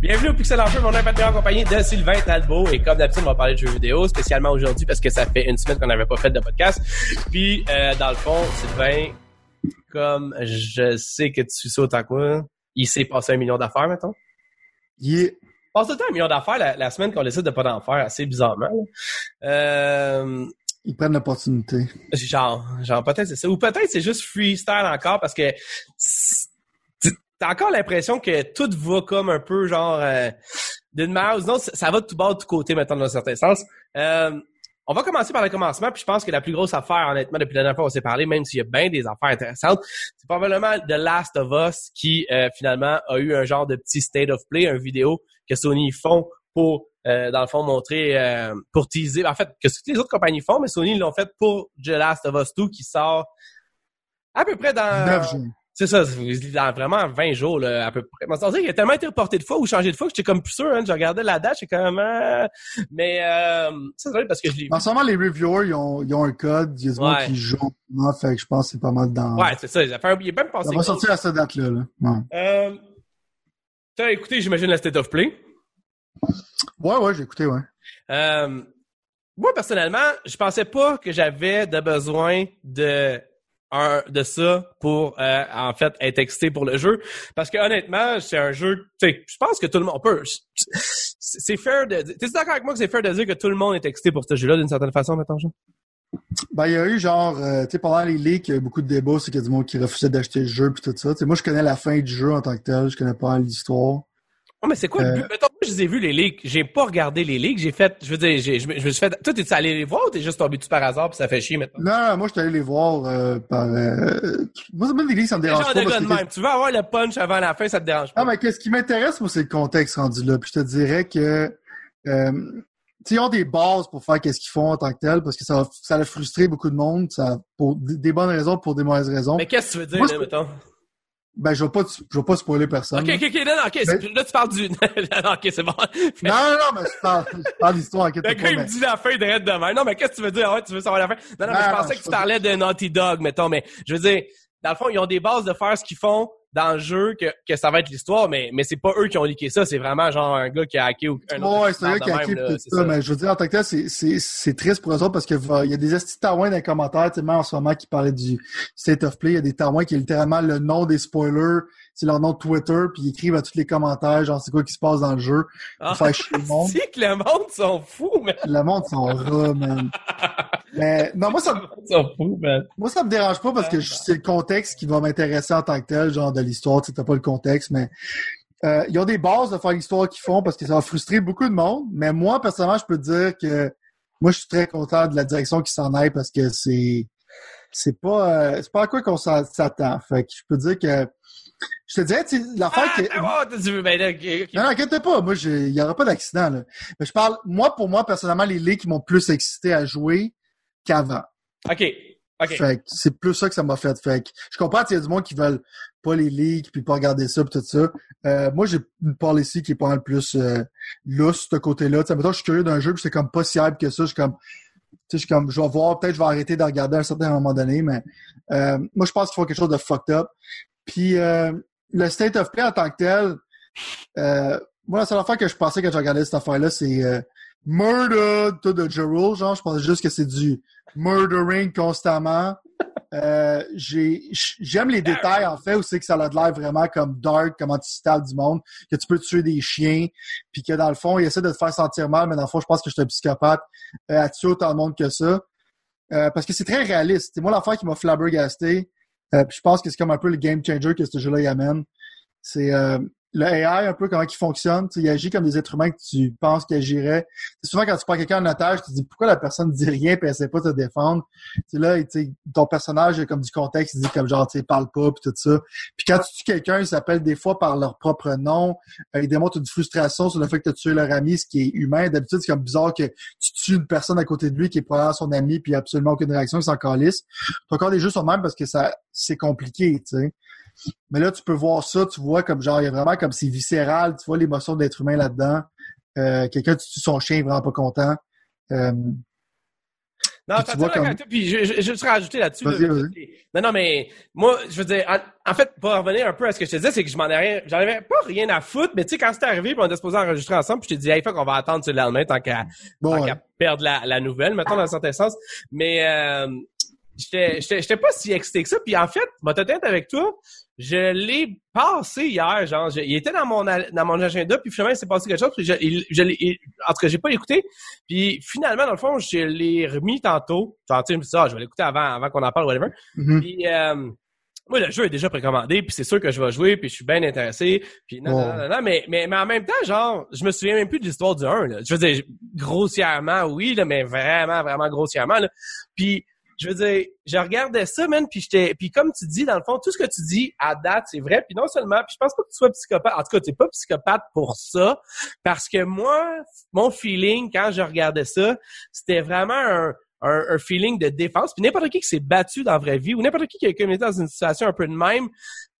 Bienvenue au Pixel Feu, mon nom est en compagnie de Sylvain Talbot. Et comme d'habitude, on va parler de jeux vidéo, spécialement aujourd'hui parce que ça fait une semaine qu'on n'avait pas fait de podcast. Puis, euh, dans le fond, Sylvain, comme je sais que tu sautes à quoi, il s'est passé un million d'affaires, mettons. Yeah. Passe tout le temps un million d'affaires la, la, semaine qu'on décide de pas d'en faire, assez bizarrement. Euh, ils prennent l'opportunité. Genre, genre peut-être c'est ça. Ou peut-être c'est juste freestyle encore parce que t'as encore l'impression que tout va comme un peu genre euh, d'une manière ou d'une autre, ça va de tout bas de tout côté maintenant dans un certain sens. Euh, on va commencer par le commencement, puis je pense que la plus grosse affaire, honnêtement, depuis la dernière fois on s'est parlé, même s'il y a bien des affaires intéressantes, c'est probablement The Last of Us qui euh, finalement a eu un genre de petit state of play, un vidéo que Sony font pour euh, dans le fond montrer euh, pour teaser en fait que ce que les autres compagnies font mais Sony l'ont fait pour The Last of Us 2 qui sort à peu près dans 9 jours. C'est ça, dans vraiment 20 jours, là, à peu près. Moi, il a tellement été reporté de fois ou changé de fois que j'étais comme plus sûr, hein. Je regardais la date, j'étais comme, euh... mais, euh, c'est vrai parce que je l'ai. En ce moment, les reviewers, ils ont, ils ont un code, il y a des gens qui jouent, fait que je pense que c'est pas mal dans. Ouais, c'est ça, il, a fait un... il est même passé. Ça va sortir à cette date-là, là. Ouais. Euh, t'as écouté, j'imagine, la State of Play? Ouais, ouais, j'ai écouté, ouais. Euh, moi, personnellement, je pensais pas que j'avais de besoin de un, de ça pour euh, en fait être excité pour le jeu parce que honnêtement c'est un jeu tu sais je pense que tout le monde peut c'est fair de t'es d'accord avec moi que c'est fair de dire que tout le monde est excité pour ce jeu là d'une certaine façon maintenant Jean? Ben, il y a eu genre, euh, tu sais, pendant les leaks, il y a eu beaucoup de débats, c'est qu'il y a du monde qui refusait d'acheter le jeu puis tout ça. sais moi, je connais la fin du jeu en tant que tel, je connais pas l'histoire. Oh, mais c'est quoi le but? Mettons, moi, je les ai vus, les leaks. J'ai pas regardé les leaks. J'ai fait, je veux dire, j'ai, je, me, suis fait, toi, t'es allé les voir ou t'es juste tombé dessus par hasard puis ça fait chier maintenant? Non, non moi, je suis allé les voir, euh, par, euh... moi, même les leaks, ça me dérange pas. De même. Tu veux avoir le punch avant la fin, ça te dérange pas. Non, mais qu'est-ce qui m'intéresse, moi, c'est le contexte rendu là. Puis je te dirais que, euh, ils ont des bases pour faire qu'est-ce qu'ils font en tant que tel, parce que ça, ça a frustré beaucoup de monde, ça, pour des bonnes raisons, pour des mauvaises raisons. Mais qu'est-ce que tu veux dire, moi, là, mettons? Ben, je vais pas, je vais pas spoiler personne. Ok, ok, ok, non, non, ok, mais... là, tu parles du, non, ok, c'est bon. Non, non, non, mais je parle, je parle d'histoire, inquiète pas. il me dit la fin de demain. Non, mais qu'est-ce que tu veux dire? Ouais, tu veux savoir la fin? Non, non, mais je pensais que tu parlais de Naughty Dog, mettons, mais je veux dire, dans le fond, ils ont des bases de faire ce qu'ils font dans le jeu que, que ça va être l'histoire, mais, mais c'est pas eux qui ont leaké ça, c'est vraiment genre un gars qui a hacké ou un autre. Ouais, c'est un gars qui a hacké tout ça, mais je veux dire, en tant que tel, c'est, c'est, c'est triste pour eux autres parce qu'il y a des estis taouins dans les commentaires, tu sais, en ce moment qui parlaient du State of Play, il y a des taouins qui est littéralement le nom des spoilers, c'est leur nom de Twitter, puis ils écrivent à tous les commentaires, genre c'est quoi qui se passe dans le jeu, pour ah, faire chier le monde. Que le monde sont fous, man. Le monde sont rats, man. Mais non, moi ça, man. moi ça me dérange pas parce que c'est le contexte qui va m'intéresser en tant que tel, genre de l'histoire, tu sais, pas le contexte, mais euh, ils ont des bases de faire l'histoire qu'ils font parce que ça va frustrer beaucoup de monde. Mais moi, personnellement, je peux dire que moi, je suis très content de la direction qui s'en aille parce que c'est c'est pas euh, c'est pas à quoi qu'on s'attend. Fait que je peux dire que je te dirais, l'affaire ah, que. Ben, okay, Non, non, inquiète pas. Moi, il y aura pas d'accident, là. Mais je parle, moi, pour moi, personnellement, les leaks m'ont plus excité à jouer qu'avant. OK. OK. Fait que c'est plus ça que ça m'a fait. Fait que je comprends qu'il y a du monde qui veulent pas les leaks puis pas regarder ça puis tout ça. Euh, moi, j'ai une policy qui est pas mal plus euh, lousse, ce côté-là. Sais, je suis curieux d'un jeu puis c'est comme pas si hype que ça. Je suis comme, tu sais, je suis comme, je vais voir, peut-être je vais arrêter de regarder à un certain moment donné, mais euh, moi, je pense qu'il faut quelque chose de fucked up. Puis euh, le state of play en tant que tel, euh, moi, la seule affaire que je pensais quand j'ai regardé cette affaire-là, c'est euh, Murder de Jerul, genre, je pensais juste que c'est du murdering constamment. Euh, j'aime les détails, en fait, où c'est que ça a l'air vraiment comme dark, comment tu du monde, que tu peux tuer des chiens, puis que dans le fond, il essaie de te faire sentir mal, mais dans le fond, je pense que je suis un psychopathe euh, à tuer autant de monde que ça. Euh, parce que c'est très réaliste. C'est moi l'affaire qui m'a flabbergasté, euh, je pense que c'est comme un peu le game changer que ce jeu-là y amène. C'est euh, le AI, un peu comment il fonctionne. il agit comme des êtres humains que tu penses qu'il agirait. souvent quand tu prends quelqu'un en otage, tu te dis pourquoi la personne ne dit rien et elle essaie pas te défendre? T'sais, là, ton personnage a comme du contexte, il dit comme genre, tu parle pas, puis tout ça. Puis quand tu tues quelqu'un, ils s'appellent des fois par leur propre nom. Euh, ils démontrent une frustration sur le fait que tu as tué leur ami, ce qui est humain. D'habitude, c'est comme bizarre que tu tues une personne à côté de lui qui est probablement son ami, puis absolument aucune réaction, il s'en calisse. encore des jeux sur même parce que ça c'est compliqué, tu sais. Mais là, tu peux voir ça, tu vois comme genre, il y a vraiment comme c'est viscéral, tu vois l'émotion d'être humain là-dedans. Euh, quelqu'un tu tues son chien, vraiment pas content. Euh, Non, Puis tu vois comme- Puis je, je, je veux juste rajouter là-dessus. Là. Non, non, mais moi, je veux dire, en, en fait, pour revenir un peu à ce que je te disais, c'est que je m'en ai rien, j'en avais pas rien à foutre, mais tu sais, quand c'était arrivé, puis on était supposé enregistrer ensemble, puis je t'ai dit, hey, fuck, on va attendre le lendemain tant qu'à Bon, ouais. perdre la, la nouvelle, mettons, dans un certain sens. Mais euh, j'étais pas si excité que ça. Puis en fait, ma tête avec toi, je l'ai passé hier, genre, je- il était dans mon dans mon agenda, puis finalement, il s'est passé quelque chose, puis je, il- je il- en tout cas, j'ai pas écouté. Puis finalement, dans le fond, je l'ai remis tantôt. Genre, tu me ah, je vais l'écouter avant, avant qu'on en parle, whatever. Mhm. Puis euh, moi, le jeu est déjà précommandé, puis c'est sûr que je vais jouer, puis je suis bien intéressé. Puis non, non, non, non, mais, mais, mais en même temps, genre, je me souviens même plus de l'histoire du 1. Là. Je veux dire, grossièrement, oui, là, mais vraiment, vraiment grossièrement. Là. Puis, je veux dire, je regardais ça, man, puis j'étais... Puis comme tu dis, dans le fond, tout ce que tu dis à date, c'est vrai. Puis non seulement, puis je pense pas que tu sois psychopathe. En tout cas, t'es pas psychopathe pour ça. Parce que moi, mon feeling, quand je regardais ça, c'était vraiment un, un, un feeling de défense. Puis n'importe qui qui s'est battu dans la vraie vie ou n'importe qui qui a commis dans une situation un peu de même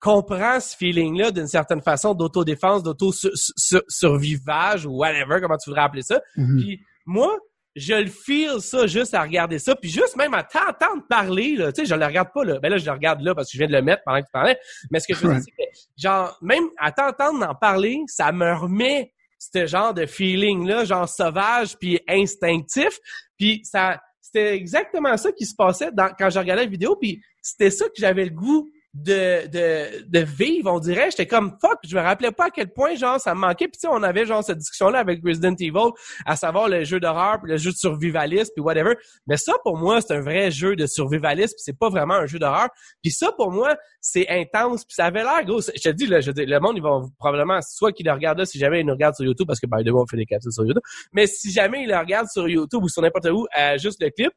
comprend ce feeling-là d'une certaine façon d'autodéfense, d'auto-survivage ou whatever, comment tu voudrais appeler ça. Mhm. Puis moi, je le feel ça juste à regarder ça, puis juste même à t'entendre parler, là, tu sais, je le regarde pas, là. Ben là, je le regarde là parce que je viens de le mettre pendant que tu parlais. Mais ce que je veux dire, c'est que, genre, même à t'entendre en parler, ça me remet ce genre de feeling-là, genre sauvage puis instinctif. Puis ça, c'était exactement ça qui se passait quand je regardais la vidéo, puis c'était ça que j'avais le goût de, de, de vivre, on dirait. J'étais comme fuck, je me rappelais pas à quel point genre ça me manquait. Puis tu sais, on avait genre cette discussion-là avec Resident Evil, à savoir le jeu d'horreur, puis le jeu de survivaliste, puis whatever. Mais ça, pour moi, c'est un vrai jeu de survivaliste, puis c'est pas vraiment un jeu d'horreur. Puis ça, pour moi, c'est intense, puis ça avait l'air gros. Je te dis, là, je le monde, ils vont probablement, soit qu'ils le regardent là, si jamais ils nous regardent sur YouTube, parce que by the way, on fait des capsules sur YouTube. Mais si jamais ils le regardent sur YouTube ou sur n'importe où, euh, juste le clip,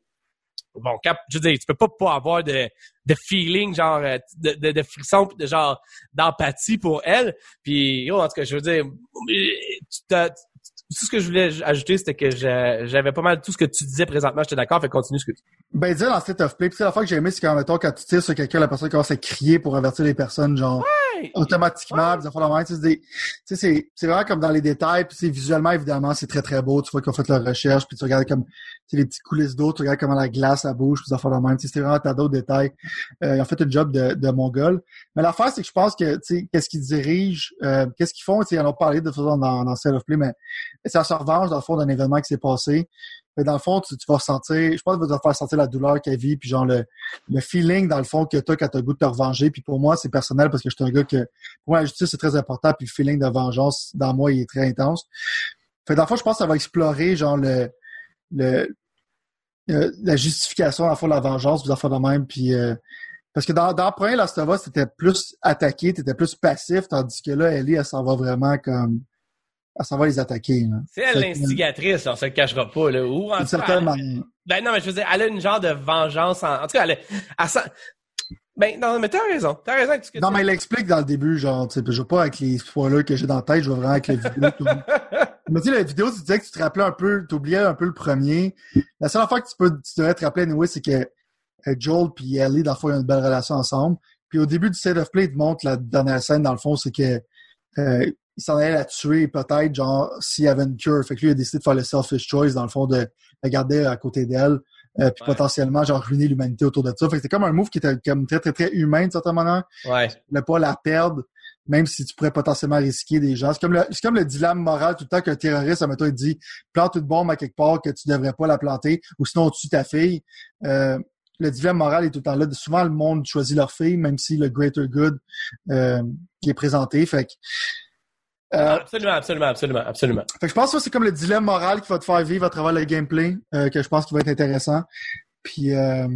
bon, cap, je veux dire, tu peux pas pas avoir de, de feeling, genre, euh, de, de, de de genre, d'empathie pour elle. Puis, yo, en tout cas, je veux dire, tu t'as- tout ce que je voulais ajouter, c'était que j'avais pas mal tout ce que tu disais présentement. J'étais d'accord, fait continue ce que tu Ben, dire dans State of Play, pis la fois que j'ai aimé, c'est quand, mettons, quand tu tires sur quelqu'un, la personne commence à crier pour avertir les personnes, genre, Hey! automatiquement, la tu sais, c'est des- vraiment comme dans les détails, puis c'est visuellement, évidemment, c'est très, très beau, tu vois qu'ils ont fait leur recherche, puis tu regardes comme, tu sais, les petits coulisses d'eau, tu regardes comment la glace, ça bouge, puis fait la même, tu sais, c'est vraiment, t'as d'autres détails. Euh, ils ont fait un job de, de mongol. Mais l'affaire, c'est que je pense que, tu sais, qu'est-ce qu'ils dirigent, euh, qu'est-ce qu'ils font, tu sais, ils en ont parlé de toute façon dans, dans State of Play, mais ça se revanche, dans le fond, d'un événement qui s'est passé. Mais dans le fond, tu, tu vas ressentir, je pense que tu vas te faire sentir la douleur qu'elle vit, puis genre le, le feeling, dans le fond, que toi, quand t'as le goût de te revenger. Puis pour moi, c'est personnel parce que je suis un gars que, pour moi, la justice, c'est très important, puis le feeling de vengeance, dans moi, il est très intense. Fait dans le fond, je pense que ça va explorer, genre, le, le, euh, la justification, dans le fond, de la vengeance, vous en faites de même, puis euh, parce que dans, dans le premier Last of Us, t'étais plus attaqué, t'étais plus passif, tandis que là, Ellie, elle s'en va vraiment comme, elle s'en va les attaquer. C'est elle que- l'instigatrice, on se le cachera pas, là. Ou en D'une tout cas, certaine elle-. Ben non, mais je veux dire, elle a une genre de vengeance en. En tout cas, elle, a- elle sent- Ben non, mais t'as raison. T'as raison que Non, tu mais il explique dans le début, genre, tu sais, je veux pas avec les spoilers que j'ai dans la tête, je veux vraiment avec les vidéos. tout. Mais tu sais, la vidéo, tu disais que tu te rappelais un peu, t'oubliais un peu le premier. La seule fois que tu peux, tu devrais te rappeler, anyway, c'est que euh, Joel puis Ellie, dans le fond, ils ont une belle relation ensemble. Puis au début du State of Play, ils te montrent la dernière scène, dans le fond, c'est que, euh, il s'en allait la tuer, peut-être, genre, s'il y avait une cure. Fait que lui, il a décidé de faire le selfish choice, dans le fond, de la garder à côté d'elle. Euh, puis Ouais. potentiellement, genre, ruiner l'humanité autour de ça. Fait que c'était comme un move qui était comme très, très, très humain, d'une certaine manière. Ouais. ne pas la perdre, même si tu pourrais potentiellement risquer des gens. C'est comme le, c'est comme le dilemme moral tout le temps qu'un terroriste, admettons, il dit plante une bombe à quelque part que tu devrais pas la planter, ou sinon tu ta fille. Euh, le dilemme moral est tout le temps là. Souvent, le monde choisit leur fille, même si le greater good euh, qui est présenté. Fait que, euh, absolument, absolument, absolument, absolument. fait que je pense que c'est comme le dilemme moral qui va te faire vivre à travers le gameplay, euh, que je pense qu'il va être intéressant. Puis, euh,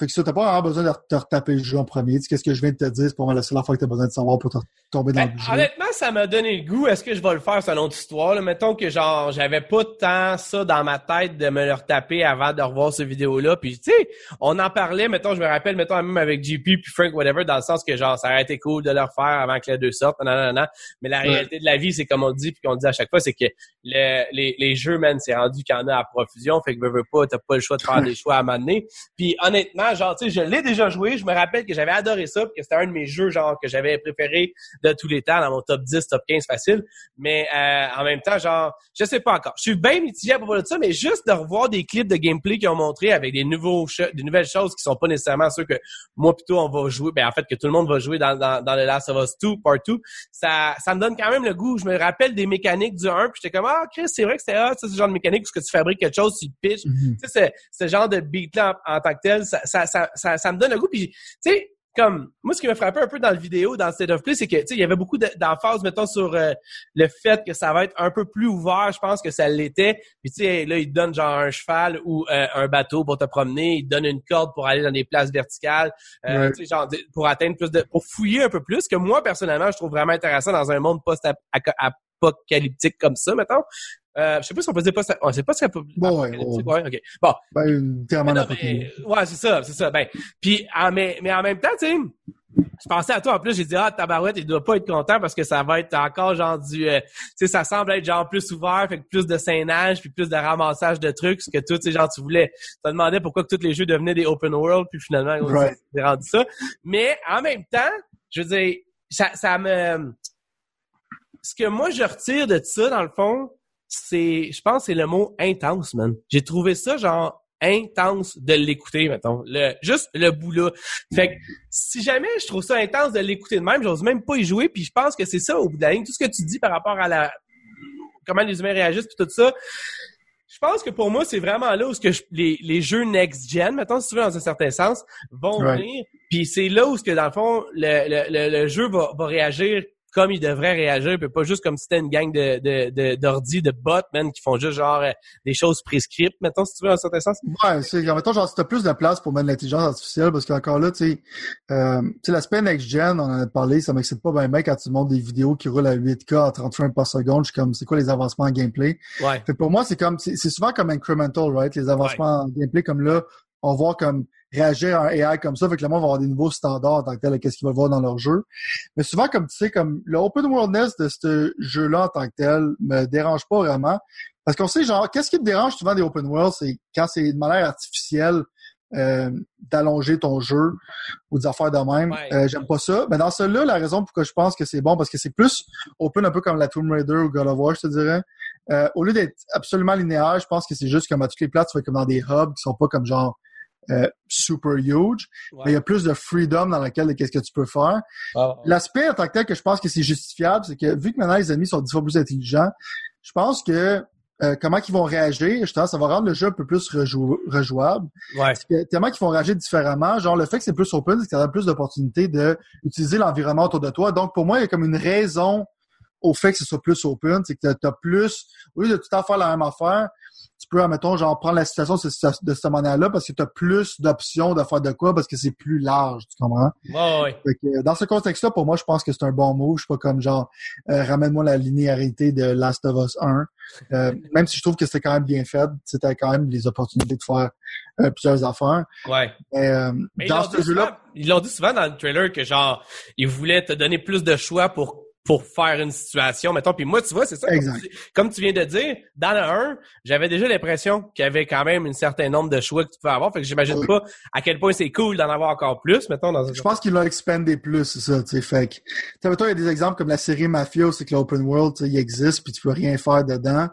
fait que ça, t'as pas vraiment besoin de te retaper le jeu en premier. Tu sais, Qu'est-ce que je viens de te dire, c'est pas mal la seule fois que t'as besoin de savoir pour te tomber dans Ben, le jeu. honnêtement, ça m'a donné le goût. Est-ce que je vais le faire? C'est une autre histoire. Là? Mettons que genre j'avais pas tant ça dans ma tête de me le retaper avant de revoir cette vidéo-là. Puis tu sais, on en parlait, mettons, je me rappelle, mettons même avec JP puis Frank, whatever, dans le sens que genre ça aurait été cool de le refaire avant que les deux sortent. Non, non, non. Mais la Ouais. réalité de la vie, c'est comme on dit, puis qu'on dit à chaque fois, c'est que le- les, les jeux, man, c'est rendu qu'il y en a à profusion. Fait que veux, veux pas, t'as pas le choix de faire des choix à un moment donné. Puis honnêtement, genre, tu sais, je l'ai déjà joué. Je me rappelle que j'avais adoré ça, que c'était un de mes jeux, genre, que j'avais préféré de tous les temps, dans mon top 10, top 15 facile. Mais euh, en même temps, genre, je sais pas encore. Je suis bien mitigé à propos de ça, mais juste de revoir des clips de gameplay qui ont montré avec des nouveaux des nouvelles choses qui sont pas nécessairement ceux que moi plutôt on va jouer, ben en fait que tout le monde va jouer dans, dans, dans le Last of Us 2, Part 2, ça, ça me donne quand même le goût. Je me rappelle des mécaniques du 1, puis j'étais comme, ah, Chris, c'est vrai que c'était c'est ce genre de mécanique où que tu fabriques quelque chose, tu pitches. Mm-hmm. Tu sais, ce genre de beat-là en, tant que tel, ça, ça, ça, ça, me donne le goût. Puis, tu sais, comme moi ce qui me frappait un peu dans le vidéo dans State of Play c'est que tu sais il y avait beaucoup d'emphase mettons sur euh, le fait que ça va être un peu plus ouvert je pense que ça l'était. Puis tu sais là il te donne genre un cheval ou euh, un bateau pour te promener. Il te donne une corde pour aller dans des places verticales euh, tu sais genre pour atteindre plus de pour fouiller un peu plus que moi personnellement je trouve vraiment intéressant dans un monde post apocalyptique comme ça mettons euh, je sais pas si on peut dire pas ça. Oh, c'est pas ça. Bon, ouais, ouais, ok. Bon. Ben, tellement Ouais, c'est ça, c'est ça. Ben, puis, ah, mais, mais en même temps, tu sais, je pensais à toi en plus, j'ai dit ah tabarouette, il doit pas être content parce que ça va être encore genre du euh, tu sais ça semble être genre plus ouvert, fait que plus de scénage puis plus de ramassage de trucs, ce que tout tu genre tu voulais. Tu te demandais pourquoi que tous les jeux devenaient des open world puis finalement on s'est rendu ça. Mais en même temps, je veux dire ça ça me ce que moi je retire de ça dans le fond, c'est, je pense, c'est le mot intense, man. J'ai trouvé ça genre intense de l'écouter, mettons. Le, juste le bout là. Fait que si jamais je trouve ça intense de l'écouter de même, j'ose même pas y jouer, puis je pense que c'est ça au bout de la ligne. Tout ce que tu dis par rapport à la comment les humains réagissent puis tout ça. Je pense que pour moi, c'est vraiment là où ce que les, les jeux next-gen, mettons, si tu veux, dans un certain sens, vont venir. Puis c'est là où ce que, dans le fond, le, le, le, jeu va, va réagir comme ils devraient réagir, puis pas juste comme si c'était une gang de de d'ordi, de, bots, man, qui font juste genre euh, des choses prescriptes, mettons, si tu veux, en certain sens. Ouais, c'est, mettons, genre, si t'as plus de place pour mettre l'intelligence artificielle, parce qu'encore là, tu sais, euh, l'aspect next-gen, on en a parlé, ça m'excite pas bien, bien quand tu montres des vidéos qui roulent à 8K à 30 frames par seconde, je suis comme, c'est quoi les avancements en gameplay? Ouais. Fait pour moi, c'est comme, c'est souvent comme incremental, right? Les avancements en gameplay, comme là, on voit comme réagir à un AI comme ça, fait que le monde va avoir des nouveaux standards en tant que tel, qu'est-ce qu'ils veulent voir dans leur jeu. Mais souvent, comme tu sais, comme le open worldness de ce jeu-là en tant que tel me dérange pas vraiment. Parce qu'on sait, genre, qu'est-ce qui te dérange souvent des open world, c'est quand c'est de manière artificielle euh, d'allonger ton jeu ou des affaires de même. Euh, J'aime pas ça. Mais dans celui-là, la raison pourquoi je pense que c'est bon, parce que c'est plus open un peu comme la Tomb Raider ou God of War, je te dirais. Euh, au lieu d'être absolument linéaire, je pense que c'est juste comme à toutes les places, tu vas comme dans des hubs qui sont pas comme genre euh, super huge, mais il y a plus de freedom dans laquelle qu'est-ce que tu peux faire. Ah, L'aspect en tant que tel que je pense que c'est justifiable, c'est que vu que maintenant les ennemis sont dix fois plus intelligents, je pense que euh, comment ils vont réagir, justement, ça va rendre le jeu un peu plus rejouable. Ouais. Que, tellement qu'ils vont réagir différemment. Genre, le fait que c'est plus open, c'est que tu as plus d'opportunités d'utiliser l'environnement autour de toi. Donc, pour moi, il y a comme une raison au fait que ce soit plus open. C'est que tu as plus, au lieu de tout le temps faire la même affaire, peux, admettons, genre, prendre la situation de, cette manière-là parce que tu as plus d'options de faire de quoi parce que c'est plus large, tu comprends? Ouais, ouais. dans ce contexte-là, pour moi, je pense que c'est un bon mot. Je suis pas comme genre, euh, ramène-moi la linéarité de Last of Us 1. Euh, même si je trouve que c'était quand même bien fait, c'était quand même les opportunités de faire euh, plusieurs affaires. Ouais. Mais dans ce jeu-là. Ils l'ont dit souvent dans le trailer que genre, ils voulaient te donner plus de choix pour pour faire une situation, mettons. Puis moi, tu vois, c'est ça. Comme tu, viens de dire, dans le 1, j'avais déjà l'impression qu'il y avait quand même un certain nombre de choix que tu peux avoir. Fait que j'imagine pas à quel point c'est cool d'en avoir encore plus, mettons. Dans Je pense qu'il l'a expandé plus, c'est ça, tu sais. Fait que, mettons, il y a des exemples comme la série Mafia, c'est que l'open world, il existe puis tu peux rien faire dedans.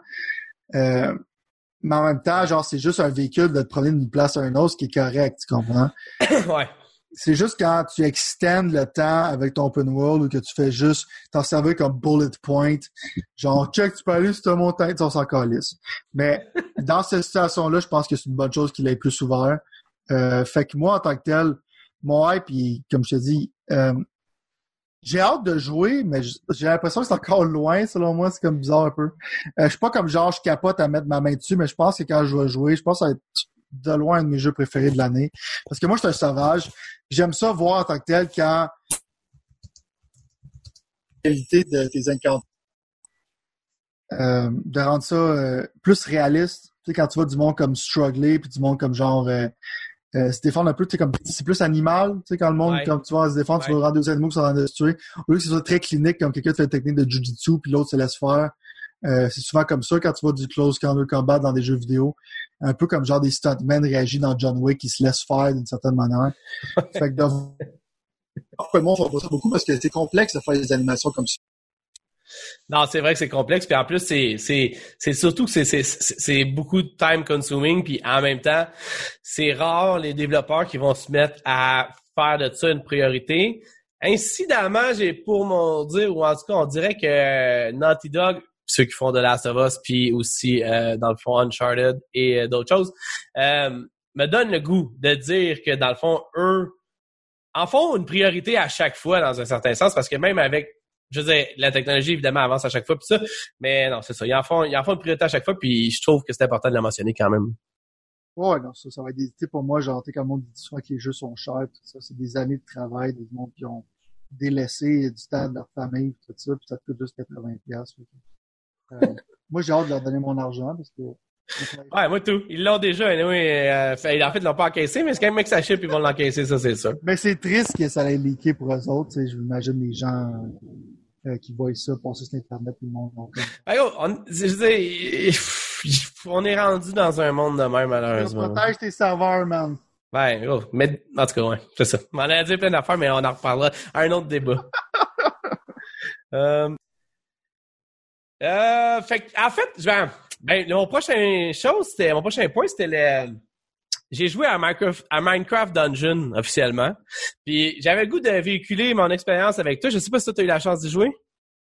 Euh, mais en même temps, genre, c'est juste un véhicule de te promener d'une place à une autre, ce qui est correct, tu comprends? ouais. C'est juste quand tu extends le temps avec ton open world ou que tu fais juste t'en servir comme bullet point, genre check, tu peux aller sur ta montagne, tu s'en calisse. Mais dans cette situation-là, je pense que c'est une bonne chose qu'il ait plus ouvert. Euh, fait que moi, en tant que tel, mon hype, puis comme je te dis, euh, j'ai hâte de jouer, mais j'ai l'impression que c'est encore loin, selon moi. C'est comme bizarre un peu. Euh, je suis pas comme genre, je capote à mettre ma main dessus, mais je pense que quand je vais jouer, je pense que ça va être de loin un de mes jeux préférés de l'année. Parce que moi, je suis un sauvage. J'aime ça voir en tant que tel quand qualité de tes encounters. Euh, de rendre ça euh, plus réaliste. Tu sais, quand tu vois du monde comme struggler, puis du monde comme genre euh, se défendre un peu, tu sais, comme c'est plus animal, tu sais, quand le monde, comme tu vas se défendre, tu vas rendre deux animaux qui sont en train de se tuer. Au lieu que ce soit très clinique, comme quelqu'un fait une technique de jujitsu, puis l'autre se laisse faire. Euh, c'est souvent comme ça quand tu vois du close counter combat dans des jeux vidéo. Un peu comme genre des stuntmen réagis dans John Wick qui se laissent faire d'une certaine manière. fait que de... le monde fait ça beaucoup parce que c'est complexe de faire des animations comme ça. Non, c'est vrai que c'est complexe, puis en plus c'est c'est c'est surtout que c'est c'est c'est beaucoup de time consuming, puis en même temps c'est rare les développeurs qui vont se mettre à faire de ça une priorité. Incidemment, j'ai pour mon dire ou en tout cas on dirait que Naughty Dog ceux qui font de Last of Us, puis aussi euh, dans le fond Uncharted et euh, d'autres choses, euh, me donne le goût de dire que dans le fond eux en font une priorité à chaque fois dans un certain sens parce que même avec je veux dire, la technologie, évidemment, avance à chaque fois, puis ça. Mais non, c'est ça. Ils en, font, ils en font une priorité à chaque fois, puis je trouve que c'est important de la mentionner quand même. Ouais, non, ça, ça va être des, pour moi, genre, tu le monde dit souvent que les jeux sont chers, tout ça, c'est des années de travail, des gens qui ont délaissé du temps de leur famille, tout ça, puis ça te coûte juste 80 euh, moi, j'ai hâte de leur donner mon argent, parce que Ouais, moi tout. Ils l'ont déjà. Anyway, euh, en fait, ils l'ont pas encaissé, mais c'est quand même que ça chip, ils vont l'encaisser, ça, c'est sûr. Mais c'est triste que ça ait leaké pour eux autres. Je m'imagine les gens euh, qui voient ça passer sur Internet, tout le monde. Ben, on, je dis, on est rendu dans un monde de même, malheureusement. Protège tes serveurs, man. Ouais, oh, mais en tout cas, ouais, c'est ça. On a dit plein d'affaires, mais on en reparlera à un autre débat. euh, euh, fait en fait, vais ben, mon prochain chose, c'était, mon prochain point, c'était le, j'ai joué à Minecraft, à Minecraft Dungeon officiellement. Puis j'avais le goût de véhiculer mon expérience avec toi. Je sais pas si tu as eu la chance d'y jouer.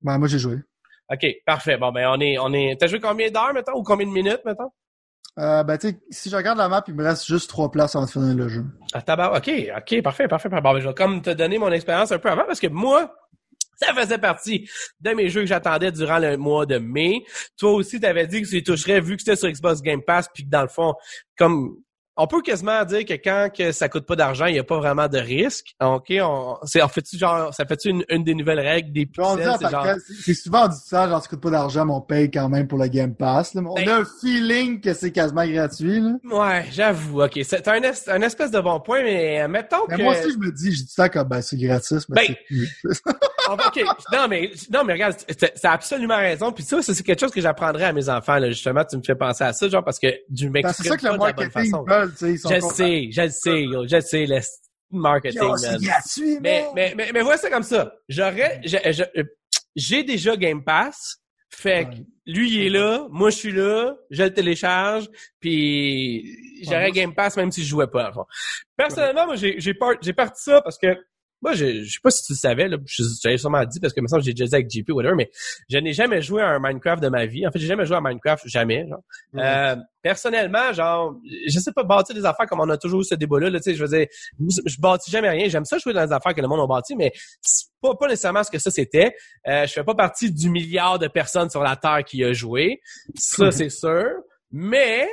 Ben, moi j'ai joué. OK, parfait. Bon ben on est on est t'as joué combien d'heures maintenant ou combien de minutes maintenant? Euh, ben, tu sais, si je regarde la map, il me reste juste trois places avant de finir le jeu. Ah, tabac. OK, OK, parfait, parfait. Bon, ben, je vais comme te donner mon expérience un peu avant parce que moi, ça faisait partie de mes jeux que j'attendais durant le mois de mai. Toi aussi, tu avais dit que tu les toucherais vu que c'était sur Xbox Game Pass, puis que dans le fond, comme on peut quasiment dire que quand que ça coûte pas d'argent, il n'y a pas vraiment de risque. OK, on, c'est, en fait, genre, ça fait une, une des nouvelles règles des pixels, c'est, genre... souvent dit ça, genre, ça coûte pas d'argent, mais on paye quand même pour le Game Pass. On ben a un feeling que c'est quasiment gratuit. Là. Ouais, j'avoue. OK, c'est un, un, espèce de bon point, mais euh, mettons mais que... Moi aussi, je me dis, je dis ça comme, ben, c'est gratis, mais ben... OK, non, mais, non, mais regarde, t'as absolument raison. Puis ça, c'est quelque chose que j'apprendrais à mes enfants, là, justement. Tu me fais penser à ça, genre, parce que du m'exprime pas de la bonne façon je sais, je sais, je sais, le marketing, gratuit, mais, mais, mais, mais, voilà, c'est comme ça. J'aurais, j'ai déjà Game Pass. Fait que lui, il est là, moi, je suis là, je le télécharge, puis j'aurais Game Pass même si je jouais pas. Personnellement, moi, j'ai, j'ai, j'ai parti ça parce que moi, je, je sais pas si tu le savais, là, je, t'avais sûrement dit parce que maintenant j'ai déjà dit avec JP ou whatever, mais je n'ai jamais joué à un Minecraft de ma vie. En fait, j'ai jamais joué à Minecraft, jamais. Genre. Euh, personnellement, genre, je sais pas bâtir des affaires comme on a toujours eu ce débat-là. Là, tu sais, je veux dire, je bâtis jamais rien. J'aime ça jouer dans des affaires que le monde a bâti, mais c'est pas, pas nécessairement ce que ça c'était. Euh, je fais pas partie du milliard de personnes sur la Terre qui a joué. Ça, c'est sûr. Mais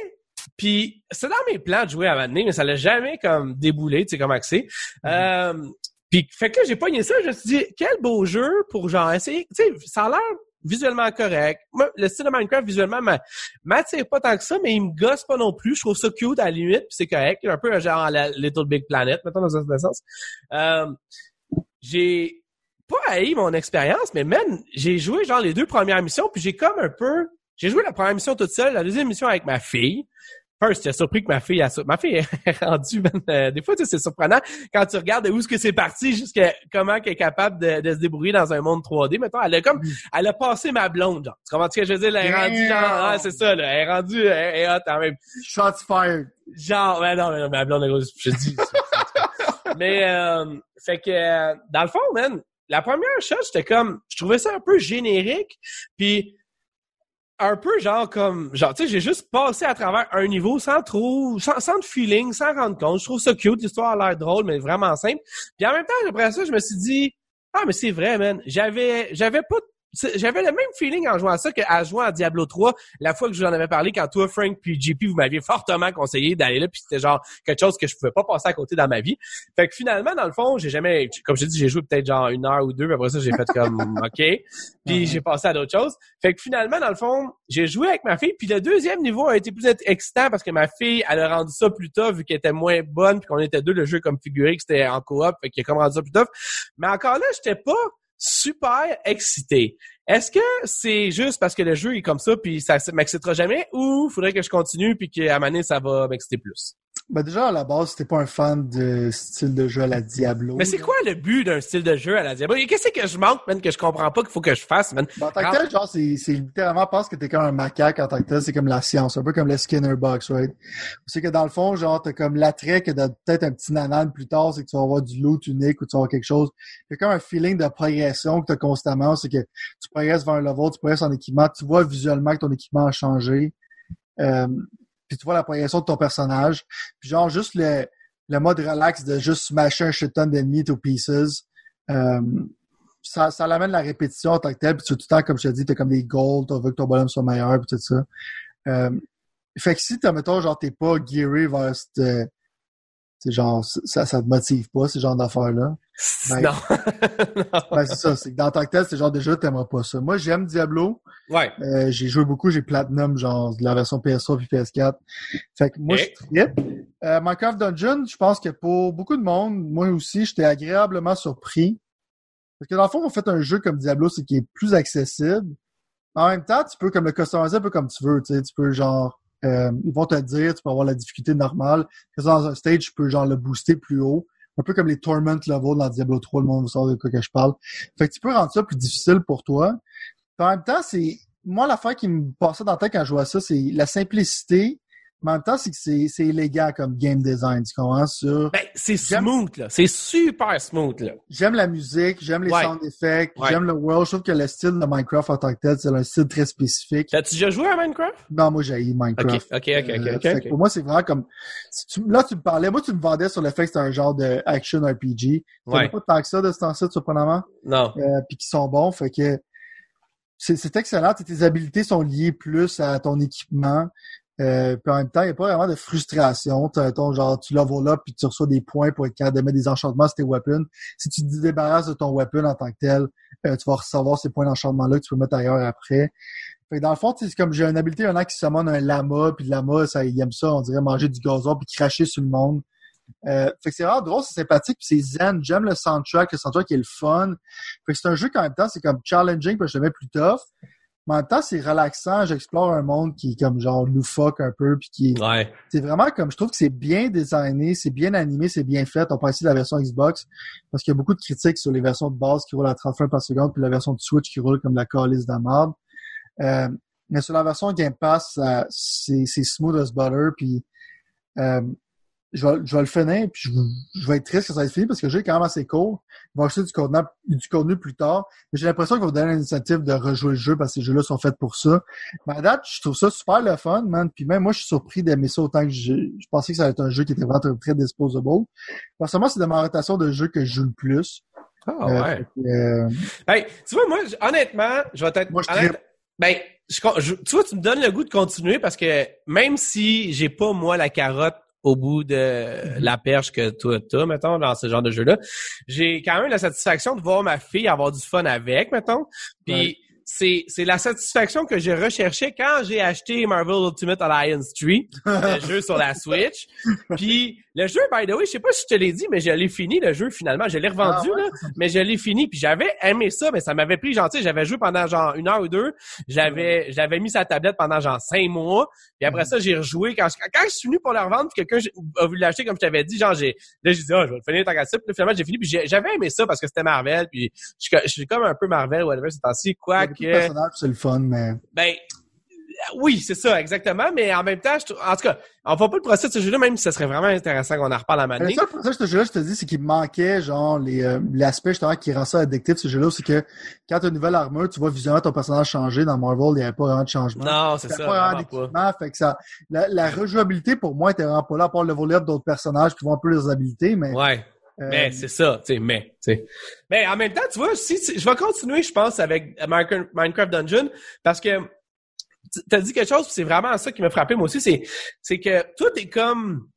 puis c'est dans mes plans de jouer à Madney, mais ça l'a jamais comme déboulé, tu sais, comme accès. Euh, puis fait que là, j'ai pogné ça, je me suis dit, quel beau jeu pour genre essayer. Tu sais, ça a l'air visuellement correct. Moi, le style de Minecraft visuellement m'attire pas tant que ça, mais il me gosse pas non plus. Je trouve ça cute à la limite, puis c'est correct. Un peu genre la Little Big Planet, mettons dans un sens. Euh, j'ai pas haï mon expérience, mais même j'ai joué genre les deux premières missions, puis j'ai comme un peu. J'ai joué la première mission toute seule, la deuxième mission avec ma fille. First, j'étais surpris que ma fille a ma fille est rendue euh, des fois c'est surprenant quand tu regardes où est-ce que c'est parti jusqu'à comment elle est capable de, de, se débrouiller dans un monde 3D mettons. Elle a comme elle a passé ma blonde genre. Tu comprends ce que je veux dire? Elle est rendue genre ah, c'est ça là. Elle est rendue elle est hot quand même. Shots fired. Genre ouais non mais ma blonde je dis mais euh, fait que euh, dans le fond man la première chose j'étais comme je trouvais ça un peu générique puis un peu genre comme genre tu sais j'ai juste passé à travers un niveau sans trop sans, sans de feeling sans rendre compte. Je trouve ça cute l'histoire a l'air drôle mais vraiment simple. Puis en même temps après ça je me suis dit ah mais c'est vrai man. J'avais j'avais pas j'avais le même feeling en jouant à ça qu'à jouer à Diablo 3 la fois que je vous en avais parlé quand toi Frank puis JP vous m'aviez fortement conseillé d'aller là puis c'était genre quelque chose que je pouvais pas passer à côté dans ma vie. Fait que finalement dans le fond j'ai jamais comme je dis j'ai joué peut-être genre une heure ou deux puis après ça j'ai fait comme ok. Puis j'ai passé à d'autres choses. Fait que finalement dans le fond j'ai joué avec ma fille puis le deuxième niveau a été plus excitant parce que ma fille elle a rendu ça plus tôt vu qu'elle était moins bonne puis qu'on était deux le jeu comme figuré que c'était en coop fait qu'il a comme rendu ça plus tôt mais encore là j'étais pas super excité. Est-ce que c'est juste parce que le jeu est comme ça puis ça m'excitera jamais ou faudrait que je continue puis qu'à moment ça va m'exciter plus? Ben déjà, à la base, t'es pas un fan de style de jeu à la Diablo. Mais c'est quoi le but d'un style de jeu à la Diablo? Qu'est-ce que je manque, man, que je comprends pas qu'il faut que je fasse, man? Ben, en tant que tel, genre, c'est, littéralement, pense que t'es comme un macaque en tant que tel, c'est comme la science, un peu comme le Skinner Box, right? C'est que dans le fond, genre, t'as comme l'attrait que t'as peut-être un petit nanan plus tard, c'est que tu vas avoir du loot unique ou tu vas avoir quelque chose. A comme un feeling de progression que t'as constamment, c'est que tu progresses vers un level, tu progresses en équipement, tu vois visuellement que ton équipement a changé. Euh, puis tu vois la progression de ton personnage. Puis genre juste le, le mode relax de juste smasher un shit ton d'ennemis to pieces. Euh, ça, ça l'amène la répétition en tant que tel, puis tu tout le temps, comme je te dis, t'as comme des goals, t'as vu que ton bonhomme soit meilleur, puis tout ça. Euh, fait que si, t'as, mettons, genre, t'es pas gearé vers cette, c'est genre, ça, ça te motive pas, ce genre d'affaires-là. Ben, non. ben, c'est ça. C'est que dans tant que tel, c'est genre déjà, t'aimerais pas ça. Moi, j'aime Diablo. Ouais. Euh, j'ai joué beaucoup, j'ai Platinum, genre, de la version PS3 puis PS4. Fait que moi, je trip. Euh, Minecraft Dungeon, je pense que pour beaucoup de monde, moi aussi, j'étais agréablement surpris. Parce que dans le fond, on fait un jeu comme Diablo, c'est qui est plus accessible. En même temps, tu peux comme le customiser un peu comme tu veux, tu sais. Tu peux genre euh, ils vont te dire, tu peux avoir la difficulté normale. Dans un stage, tu peux genre le booster plus haut. Un peu comme les Torment level dans Diablo 3, le monde vous de quoi que je parle. Fait que tu peux rendre ça plus difficile pour toi. en même temps, c'est moi l'affaire qui me passait dans la tête quand je vois ça, c'est la simplicité mais en même temps, c'est que c'est élégant comme game design, tu comprends? Sur... Ben, c'est smooth, là. C'est super smooth, là. J'aime la musique, j'aime les sound effects, j'aime le world. Je trouve que le style de Minecraft en tant que tel, c'est un style très spécifique. T'as-tu déjà joué à Minecraft? Non, moi, j'ai Minecraft. OK, OK, OK, OK. Euh, pour moi, c'est vraiment comme... là, tu me parlais, moi, tu me vendais sur le fait que c'était un genre de action RPG. Ouais. pas tant que ça de ce temps-ci, surprenamment? Non. Euh, Puis qui sont bons, fait que... C'est excellent. Tes habilités sont liées plus à ton équipement. Euh, puis en même temps, il n'y a pas vraiment de frustration. Ton, genre, tu level up puis tu reçois des points pour être capable de mettre des enchantements sur tes weapons. Si tu te débarrasses de ton weapon en tant que tel, euh, tu vas recevoir ces points d'enchantement-là que tu peux mettre ailleurs après. Fait que dans le fond, c'est comme j'ai une habilité, il y en a qui summon un lama, puis le lama, ça, il aime ça, on dirait manger du gazon puis cracher sur le monde. Euh, fait que c'est vraiment drôle, c'est sympathique, puis c'est zen. J'aime le soundtrack, le soundtrack est le fun. Fait que c'est un jeu qu'en même temps, c'est comme challenging, puis je le mets plus tough. Mais en même temps, c'est relaxant. J'explore un monde qui est comme genre loufoque un peu, puis qui ouais. c'est vraiment comme je trouve que c'est bien designé, c'est bien animé, c'est bien fait. On pense ici de la version Xbox parce qu'il y a beaucoup de critiques sur les versions de base qui roulent à 30 frames par seconde, puis la version de Switch qui roule comme la calice d'amade. Euh, mais sur la version Game Pass, c'est smooth as butter, puis euh, je vais, je vais le finir, puis je, vais être triste que ça ait fini parce que j'ai quand même assez court. Il va acheter du contenu, du contenu plus tard. Mais j'ai l'impression qu'il va vous donner l'initiative de rejouer le jeu parce que ces jeux-là sont faits pour ça. Mais à date, je trouve ça super le fun, man. Puis même moi, je suis surpris d'aimer ça autant que je, je pensais que ça allait être un jeu qui était vraiment très disposable. Personnellement, c'est de ma rotation de jeux que je joue le plus. Ah euh, ouais. Euh, hey, tu vois, moi, honnêtement, je vais être... Moi, je ben, je, tu vois, tu me donnes le goût de continuer parce que même si j'ai pas, moi, la carotte au bout de mm-hmm. la perche que toi as, mettons, dans ce genre de jeu-là. J'ai quand même la satisfaction de voir ma fille avoir du fun avec, mettons. Puis c'est, c'est la satisfaction que j'ai recherché quand j'ai acheté Marvel Ultimate Alliance 3, le jeu sur la Switch. Puis le jeu, by the way, je sais pas si je te l'ai dit, mais je l'ai fini, le jeu, finalement. Je l'ai revendu, ah là, mais je l'ai fini. Puis j'avais aimé ça, mais ça m'avait pris, genre, j'avais joué pendant genre une heure ou deux. J'avais j'avais mis sa tablette pendant genre cinq mois. Puis après ça, j'ai rejoué. Quand je, quand je suis venu pour le revendre, quelqu'un a voulu l'acheter, comme je t'avais dit, genre, j'ai, là, j'ai dit, ah, je vais le finir tant qu'à ça. Puis finalement, j'ai fini. Puis j'avais aimé ça parce que c'était Marvel. Puis je, suis comme un peu Marvel, whatever, c'est temps-ci. Quoi que... c'est le fun, mais... Ben, oui, c'est ça, exactement. Mais en même temps, je, en tout cas, on va pas le procès de ce jeu-là, même si ce serait vraiment intéressant qu'on en reparle à ma Ça, pour ça, ce jeu-là, je te dis, c'est qu'il manquait, genre, les, euh, l'aspect, justement, qui rend ça addictif, ce jeu-là, c'est que quand tu as une nouvelle armure, tu vois visuellement ton personnage changer. Dans Marvel, il n'y avait pas vraiment de changement. Non, c'est ça. Il n'y avait pas vraiment Fait que ça, la, rejouabilité, pour moi, était vraiment pas là, à part le volet d'autres personnages qui vont un peu leurs habilités, mais. Ouais. Euh, mais c'est ça, tu sais, mais, tu sais. Mais en même temps, tu vois, si, je vais continuer, je pense, avec Minecraft Dungeon, parce que t'as dit quelque chose, c'est vraiment ça qui m'a frappé moi aussi, c'est c'est que tout est comme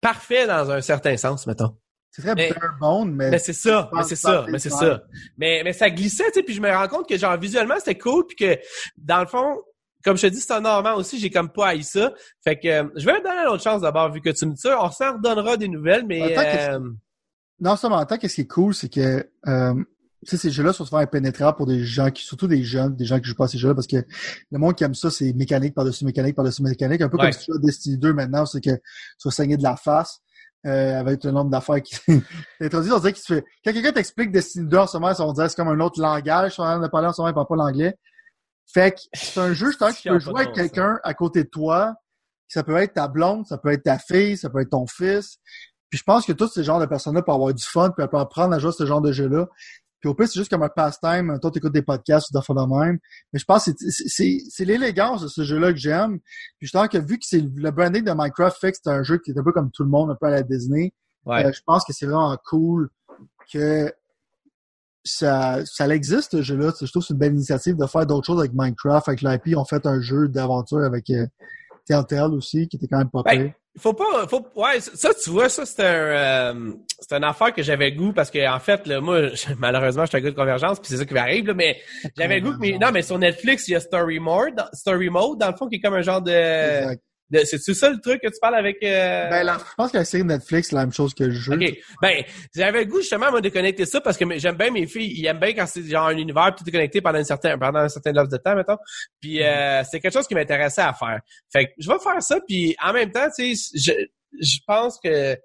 parfait dans un certain sens, mettons. C'est très mais, bone, mais. Mais c'est ça, mais c'est ça, mais c'est ça. Mais, mais ça glissait, tu sais, puis je me rends compte que genre visuellement c'était cool, puis que dans le fond, comme je te dis, c'est un normand aussi, j'ai comme pas haï ça. Fait que je vais te donner une autre chance d'abord, vu que tu me dis ça. On s'en redonnera des nouvelles, mais. Euh... Non, seulement en tant qu'est-ce qui est cool, c'est que euh, tu sais, ces jeux-là sont souvent impénétrables pour des gens qui, surtout des jeunes, des gens qui jouent pas à ces jeux-là, parce que le monde qui aime ça, c'est mécanique par-dessus mécanique par-dessus mécanique. Un peu Ouais. comme si tu as Destiny 2 maintenant, c'est que tu vas saigner de la face, euh, avec le nombre d'affaires qui introduit. On dirait qu'il se fait, quand quelqu'un t'explique Destiny 2 en ce moment, on dirait que c'est comme un autre langage, on en a parlé en ce moment, il parle pas l'anglais. Fait que c'est un jeu, justement, que tu peux jouer avec quelqu'un à côté de toi. Ça peut être ta blonde, ça peut être ta fille, ça peut être ton fils. Puis je pense que tous ces genres de personnes-là peuvent avoir du fun, puis elles peuvent apprendre à jouer à ce genre de jeu-là. Puis au pire, c'est juste comme un passe-time. Toi, t'écoutes des podcasts ou d'affaires de même. Mais je pense que c'est- l'élégance de ce jeu-là que j'aime. Puis je pense que vu que c'est le branding de Minecraft fait que c'est un jeu qui est un peu comme tout le monde, un peu à la Disney, Ouais. euh, je pense que c'est vraiment cool que ça, ça existe, ce jeu-là. Je trouve que c'est une belle initiative de faire d'autres choses avec Minecraft. Avec l'IP, ont fait un jeu d'aventure avec euh, Telltale aussi, qui était quand même pas Ben. Faut pas, faut, ouais, ça, tu vois, ça, c'est un, euh, c'est une affaire que j'avais goût parce que, en fait, là, moi, je- malheureusement, je suis un gars de convergence puis c'est ça qui m'arrive, là, mais j'avais goût que, mais, non, mais sur Netflix, il y a Story Mode, Story Mode, dans le fond, qui est comme un genre de. De c'est ça le truc que tu parles avec, euh... Ben, la- je pense que la série Netflix, c'est la même chose que le jeu. OK. Ben, j'avais le goût justement moi de connecter ça parce que j'aime bien mes filles, ils aiment bien quand c'est genre un univers puis tout est connecté pendant un certain pendant un certain laps de temps mettons. Puis euh, c'est quelque chose qui m'intéressait à faire. Fait que je vais faire ça puis en même temps, tu sais, je je pense que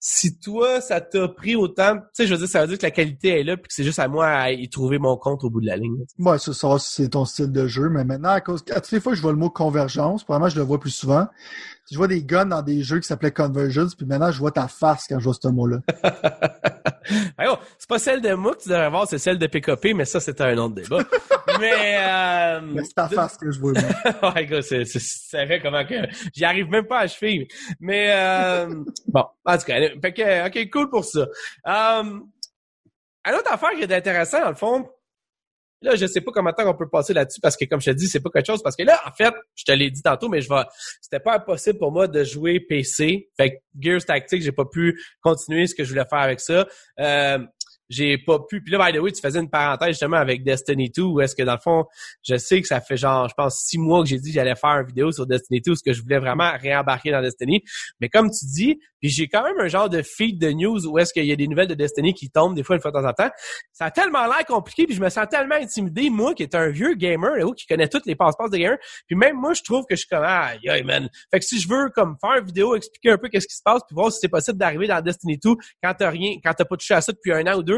si toi ça t'a pris autant, tu sais, je veux dire ça veut dire que la qualité est là puis que c'est juste à moi à y trouver mon compte au bout de la ligne. Ouais, ça, ça, c'est ton style de jeu. Mais maintenant, à cause, à toutes les fois que je vois le mot convergence, probablement, je le vois plus souvent. Je vois des guns dans des jeux qui s'appelaient Convergence, puis maintenant, je vois ta face quand je vois ce mot-là. C'est pas celle de moi que tu devrais voir, c'est celle de PKP, mais ça c'est un autre débat. mais euh, Mais c'est ta face que je vois, moi. ouais, gars, c'est, c'est, tu savais comment que j'y arrive même pas à cheville. Mais euh, bon, en tout cas, fait que, ok, cool pour ça. Euh, une autre affaire qui est intéressante, dans le fond, là, je sais pas comment temps on peut passer là-dessus parce que, comme je te dis, c'est pas quelque chose. Parce que là, en fait, je te l'ai dit tantôt, mais je vais, c'était pas impossible pour moi de jouer PC. Fait que Gears Tactics, j'ai pas pu continuer ce que je voulais faire avec ça. Euh, j'ai pas pu. Puis là, by the way, tu faisais une parenthèse justement avec Destiny 2, où est-ce que dans le fond, je sais que ça fait genre, je pense, six mois que j'ai dit que j'allais faire une vidéo sur Destiny 2, parce que je voulais vraiment réembarquer dans Destiny. Mais comme tu dis, puis j'ai quand même un genre de feed de news où est-ce qu'il y a des nouvelles de Destiny qui tombent des fois une fois de temps en temps. Ça a tellement l'air compliqué, puis je me sens tellement intimidé, moi qui est un vieux gamer, là, qui connaît toutes les passe-passe de gamer. Puis même moi, je trouve que je suis comme, ah, yeah, man. Fait que si je veux comme faire une vidéo, expliquer un peu qu'est-ce qui se passe, puis voir si c'est possible d'arriver dans Destiny 2 quand t'as rien, quand t'as pas touché à ça depuis un an ou deux,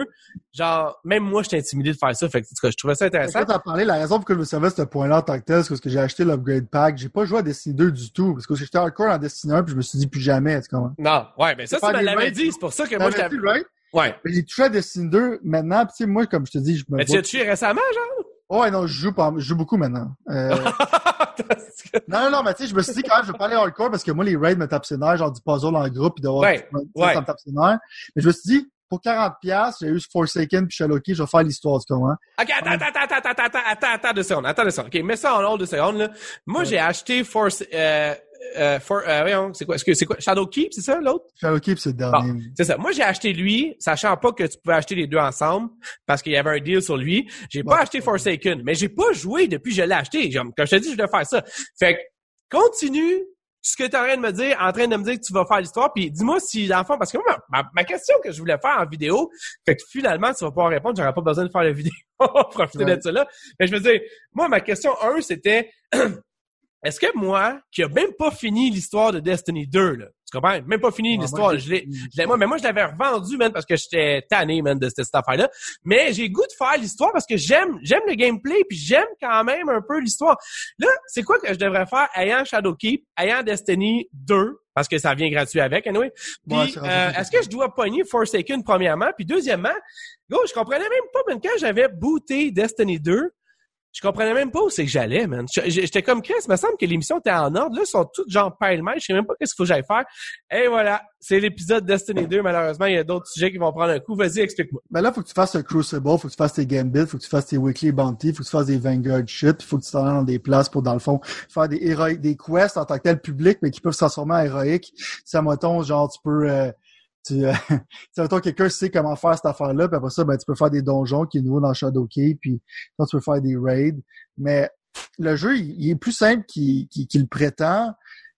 genre, même moi, je suis intimidé de faire ça. Fait que, en tout cas, je trouvais ça intéressant. Quand t'as parlé, la raison pour laquelle je me servais de ce point-là en tant que tel, c'est parce que j'ai acheté l'upgrade pack. J'ai pas joué à Destiny 2 du tout, parce que j'étais hardcore en Destiny 1, puis je me suis dit plus jamais, tu comprends? Non, ouais, mais ça, C'est tu l'avais dit. C'est pour ça que moi, dit, right? Ouais. J'ai touché à Destiny 2 maintenant, puis tu sais, moi, comme je te dis, je me Mais tu as tué récemment, genre? Oh, ouais, non, je joue pas, je joue beaucoup maintenant. Euh, non, non, non, mais tu sais, je me suis dit quand même, je vais pas aller hardcore parce que moi, les raids me tapent ses nerfs, genre du puzzle en groupe, puis d'avoir, Ouais, ouais. ça me tape ses nerfs. Mais je me suis dit, pour 40$, j'ai eu Forsaken puis Shallow je vais faire l'histoire du comment. Hein. OK, attends, attends, attends, attends, attends, attends, attends deux secondes, attends deux secondes. OK, mets ça en ordre deux secondes, là. Moi, j'ai acheté Force, euh, euh, euh c'est quoi, c'est quoi, Shadow Keep, c'est ça, l'autre? Shadow Keep, c'est le dernier. C'est ça. Moi, j'ai acheté lui, sachant pas que tu pouvais acheter les deux ensemble, parce qu'il y avait un deal sur lui. J'ai pas acheté Forsaken, mais j'ai pas joué depuis que je l'ai acheté. Comme je te dis, je dois faire ça. Fait que, continue ce que tu es en train de me dire, en train de me dire que tu vas faire l'histoire, puis dis-moi si, dans le fond, parce que moi, ma, ma question que je voulais faire en vidéo, fait que finalement, tu vas pouvoir répondre, j'aurais pas besoin de faire la vidéo, profiter Ouais. de ça là. Mais je veux dire, moi, ma question 1, c'était, est-ce que moi, qui a même pas fini l'histoire de Destiny 2, là, tu comprends? Même pas fini l'histoire, je l'ai, j'ai- je l'ai- moi, mais moi, je l'avais revendu, man, parce que j'étais tanné, man, de cette, cette affaire-là. Mais j'ai le goût de faire l'histoire parce que j'aime, j'aime le gameplay, puis j'aime quand même un peu l'histoire. Là, c'est quoi que je devrais faire ayant Shadowkeep, ayant Destiny 2, parce que ça vient gratuit avec, anyway? Puis, Ouais, euh, est-ce que je dois pogner Forsaken premièrement? Puis deuxièmement, gros, je comprenais même pas, man, quand j'avais booté Destiny 2, je comprenais même pas où c'est que j'allais, man. J'étais comme Chris, il me semble que l'émission était en ordre. Là, ils sont toutes genre pile-mêle. Je sais même pas qu'est-ce qu'il faut que j'aille faire. Et voilà, c'est l'épisode Destiny 2. Malheureusement, il y a d'autres sujets qui vont prendre un coup. Vas-y, explique-moi. Ben là, faut que tu fasses un Crucible, faut que tu fasses tes Gambit, faut que tu fasses tes Weekly Bounty, faut que tu fasses des Vanguard shit, faut que tu t'en dans des places pour, dans le fond, faire des héroïques, des quests en tant que tel public, mais qui peuvent se transformer en héroïques. À mettons, genre, tu peux, euh, tu, euh, mettons, quelqu'un sait comment faire cette affaire-là, puis après ça, ben, tu peux faire des donjons qui est nouveau dans Shadowkey, puis là, tu peux faire des raids. Mais le jeu, il, il est plus simple qu'il le prétend,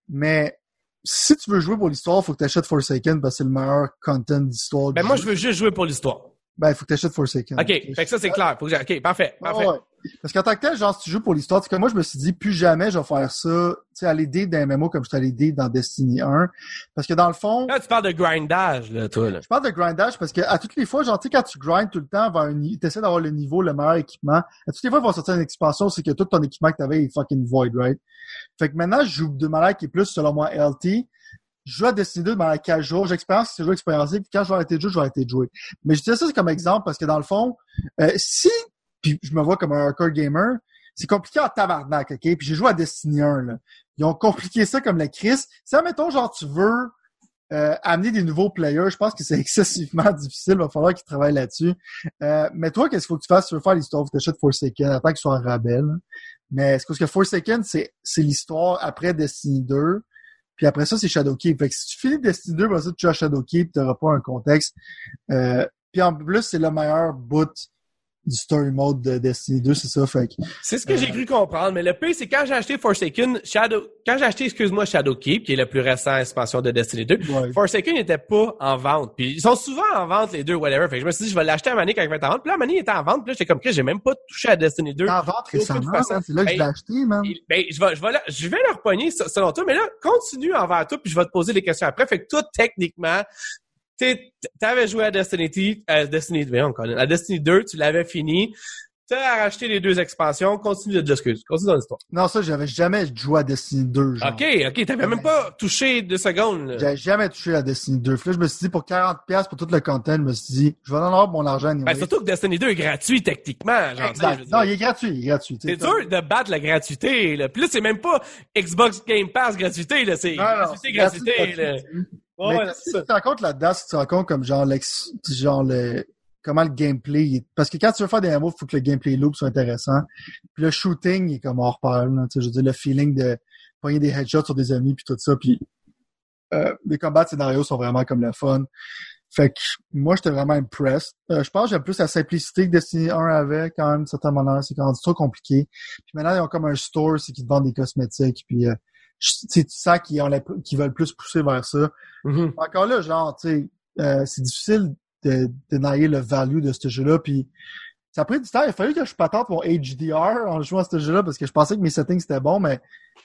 mais si tu veux jouer pour l'histoire, faut que tu achètes Forsaken parce que c'est le meilleur content d'histoire. Ben moi, jeu. je veux juste jouer pour l'histoire. Ben, il faut que tu achètes Forsaken. OK, fait que ça, c'est clair. Faut que OK, parfait, parfait. Ouais, ouais. Parce qu'en tant que tel, genre, si tu joues pour l'histoire, c'est que moi, je me suis dit, plus jamais je vais faire ça, tu sais, aller date d'un MMO comme je suis allé date dans Destiny 1. Parce que dans le fond, Là, tu parles de grindage, là, toi, là. je parle de grindage parce que à toutes les fois, genre, tu sais, quand tu grindes tout le temps vers un, ni- t'essaies d'avoir le niveau, le meilleur équipement, à toutes les fois, il va sortir une expansion, c'est que tout ton équipement que t'avais est fucking void, right? Fait que maintenant, je joue de manière qui est plus, selon moi, LT. Je joue à Destiny 2 de manière casual. J'expérience ce jeu expérimenté, puis quand je vais arrêter de jouer, je vais arrêter de jouer. Mais je dis ça comme exemple parce que dans le fond, euh, si, puis je me vois comme un hardcore gamer, c'est compliqué en tabarnak, ok? Puis j'ai joué à Destiny 1, là. Ils ont compliqué ça comme la crise. Si, admettons, genre, tu veux euh, amener des nouveaux players, je pense que c'est excessivement difficile. Il va falloir qu'ils travaillent là-dessus. Euh, mais toi, qu'est-ce qu'il faut que tu fasses? Tu veux faire l'histoire, tu achètes Forsaken, attends qu'il soit en rabais, là. Mais c'est parce que Forsaken, c'est, l'histoire après Destiny 2. Puis après ça, c'est Shadowkeep. Fait que si tu finis Destiny 2, après ça, tu as Shadowkeep, tu n'auras pas un contexte. Euh, puis en plus, c'est le meilleur bout du story mode de Destiny 2, c'est ça. Fait C'est ce que j'ai cru comprendre, mais le pire, c'est quand j'ai acheté Forsaken, Shadow, quand j'ai acheté, excuse-moi, Shadowkeep, qui est le plus récent expansion de Destiny 2, ouais. Forsaken n'était pas en vente. Puis ils sont souvent en vente, les deux, whatever. Fait que je me suis dit, je vais l'acheter à Manic quand il va être en vente. Puis là, Manic était en vente. Puis là, j'étais comme, j'ai même pas touché à Destiny 2. T'es en vente récemment, man. c'est là que je l'ai Hey, acheté, man. Ben, je vais, je vais, la- je vais leur pogner selon toi, mais là, continue envers toi, puis je vais te poser des questions après. Fait que toi, techniquement, t'es- t'avais joué à Destiny, T- à Destiny, voyons, Colin, à Destiny 2, tu l'avais fini, t'as racheté les deux expansions, continue de l'excuse, continue dans l'histoire. Non, ça, j'avais jamais joué à Destiny 2, genre. Ok, ok, t'avais même pas touché deux secondes. J'avais jamais touché à Destiny 2. Puis là, je me suis dit, pour 40$ pour tout le content, je me suis dit, je vais en avoir mon argent anyway. Ben, surtout que Destiny 2 est gratuit, techniquement, genre, tu Exact. Non, il est gratuit, il est gratuit. tu C'est dur de battre la gratuité, là. Puis là, c'est même pas Xbox Game Pass gratuité. C'est gratuité, gratuité, là. Ouais, Mais ouais, si tu te rends compte là-dedans, si tu te rends compte comme genre, l'ex- genre le, comment le gameplay. Parce que quand tu veux faire des MMO, il faut que le gameplay loop soit intéressant. Puis le shooting il est comme hors pair, sais, je veux dire, le feeling de pogner des headshots sur des ennemis puis tout ça. Puis euh, les combats de scénario sont vraiment comme le fun. Fait que moi, j'étais vraiment impressed. Euh, je pense que j'aime plus la simplicité que Destiny 1 avait quand même, de certaine manière. C'est quand même trop compliqué. Puis maintenant, ils ont comme un store, c'est qu'ils te vendent des cosmétiques. Puis euh, tu sens qu'ils qu'ils veulent plus pousser vers ça. Mhm. Encore là, genre, tu sais, euh, c'est difficile de dénailler le value de ce jeu-là. Puis ça a pris du temps. Il a fallu que je patente mon HDR en jouant à ce jeu-là parce que je pensais que mes settings c'était bon, mais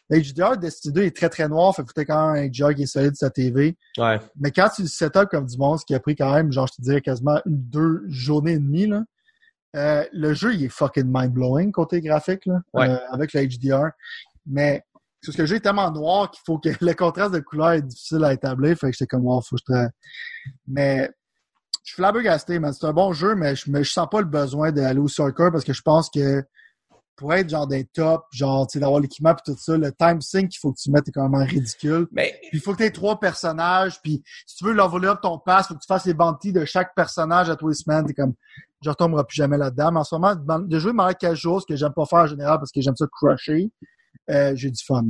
le HDR de Destiny 2 est très très noir. Fait que faut quand même un HDR qui est solide sur ta TV. Ouais. Mais quand tu le setup comme du monstre, qui a pris quand même, genre, je te dirais quasiment une, deux journées et demie, là, euh, le jeu, il est fucking mind-blowing côté graphique, là, Ouais. euh, avec le HDR. Mais, parce que le jeu est tellement noir qu'il faut que le contraste de couleur est difficile à établir. Fait que j'étais comme, wow, faut que je tra- Mais, je suis flabbergasté, man. C'est un bon jeu, mais je, mais je sens pas le besoin d'aller au soccer parce que je pense que pour être genre des top, genre, d'avoir l'équipement puis tout ça, le time sync qu'il faut que tu mettes est quand même ridicule. Mais, Puis il faut que tu aies trois personnages. Puis si tu veux leveler up ton pass, faut que tu fasses les bounties de chaque personnage à tous les semaines. T'es comme, je retomberai plus jamais là-dedans. Mais en ce moment, de jouer de manière casual, ce que j'aime pas faire en général parce que j'aime ça crusher, euh, j'ai du fun.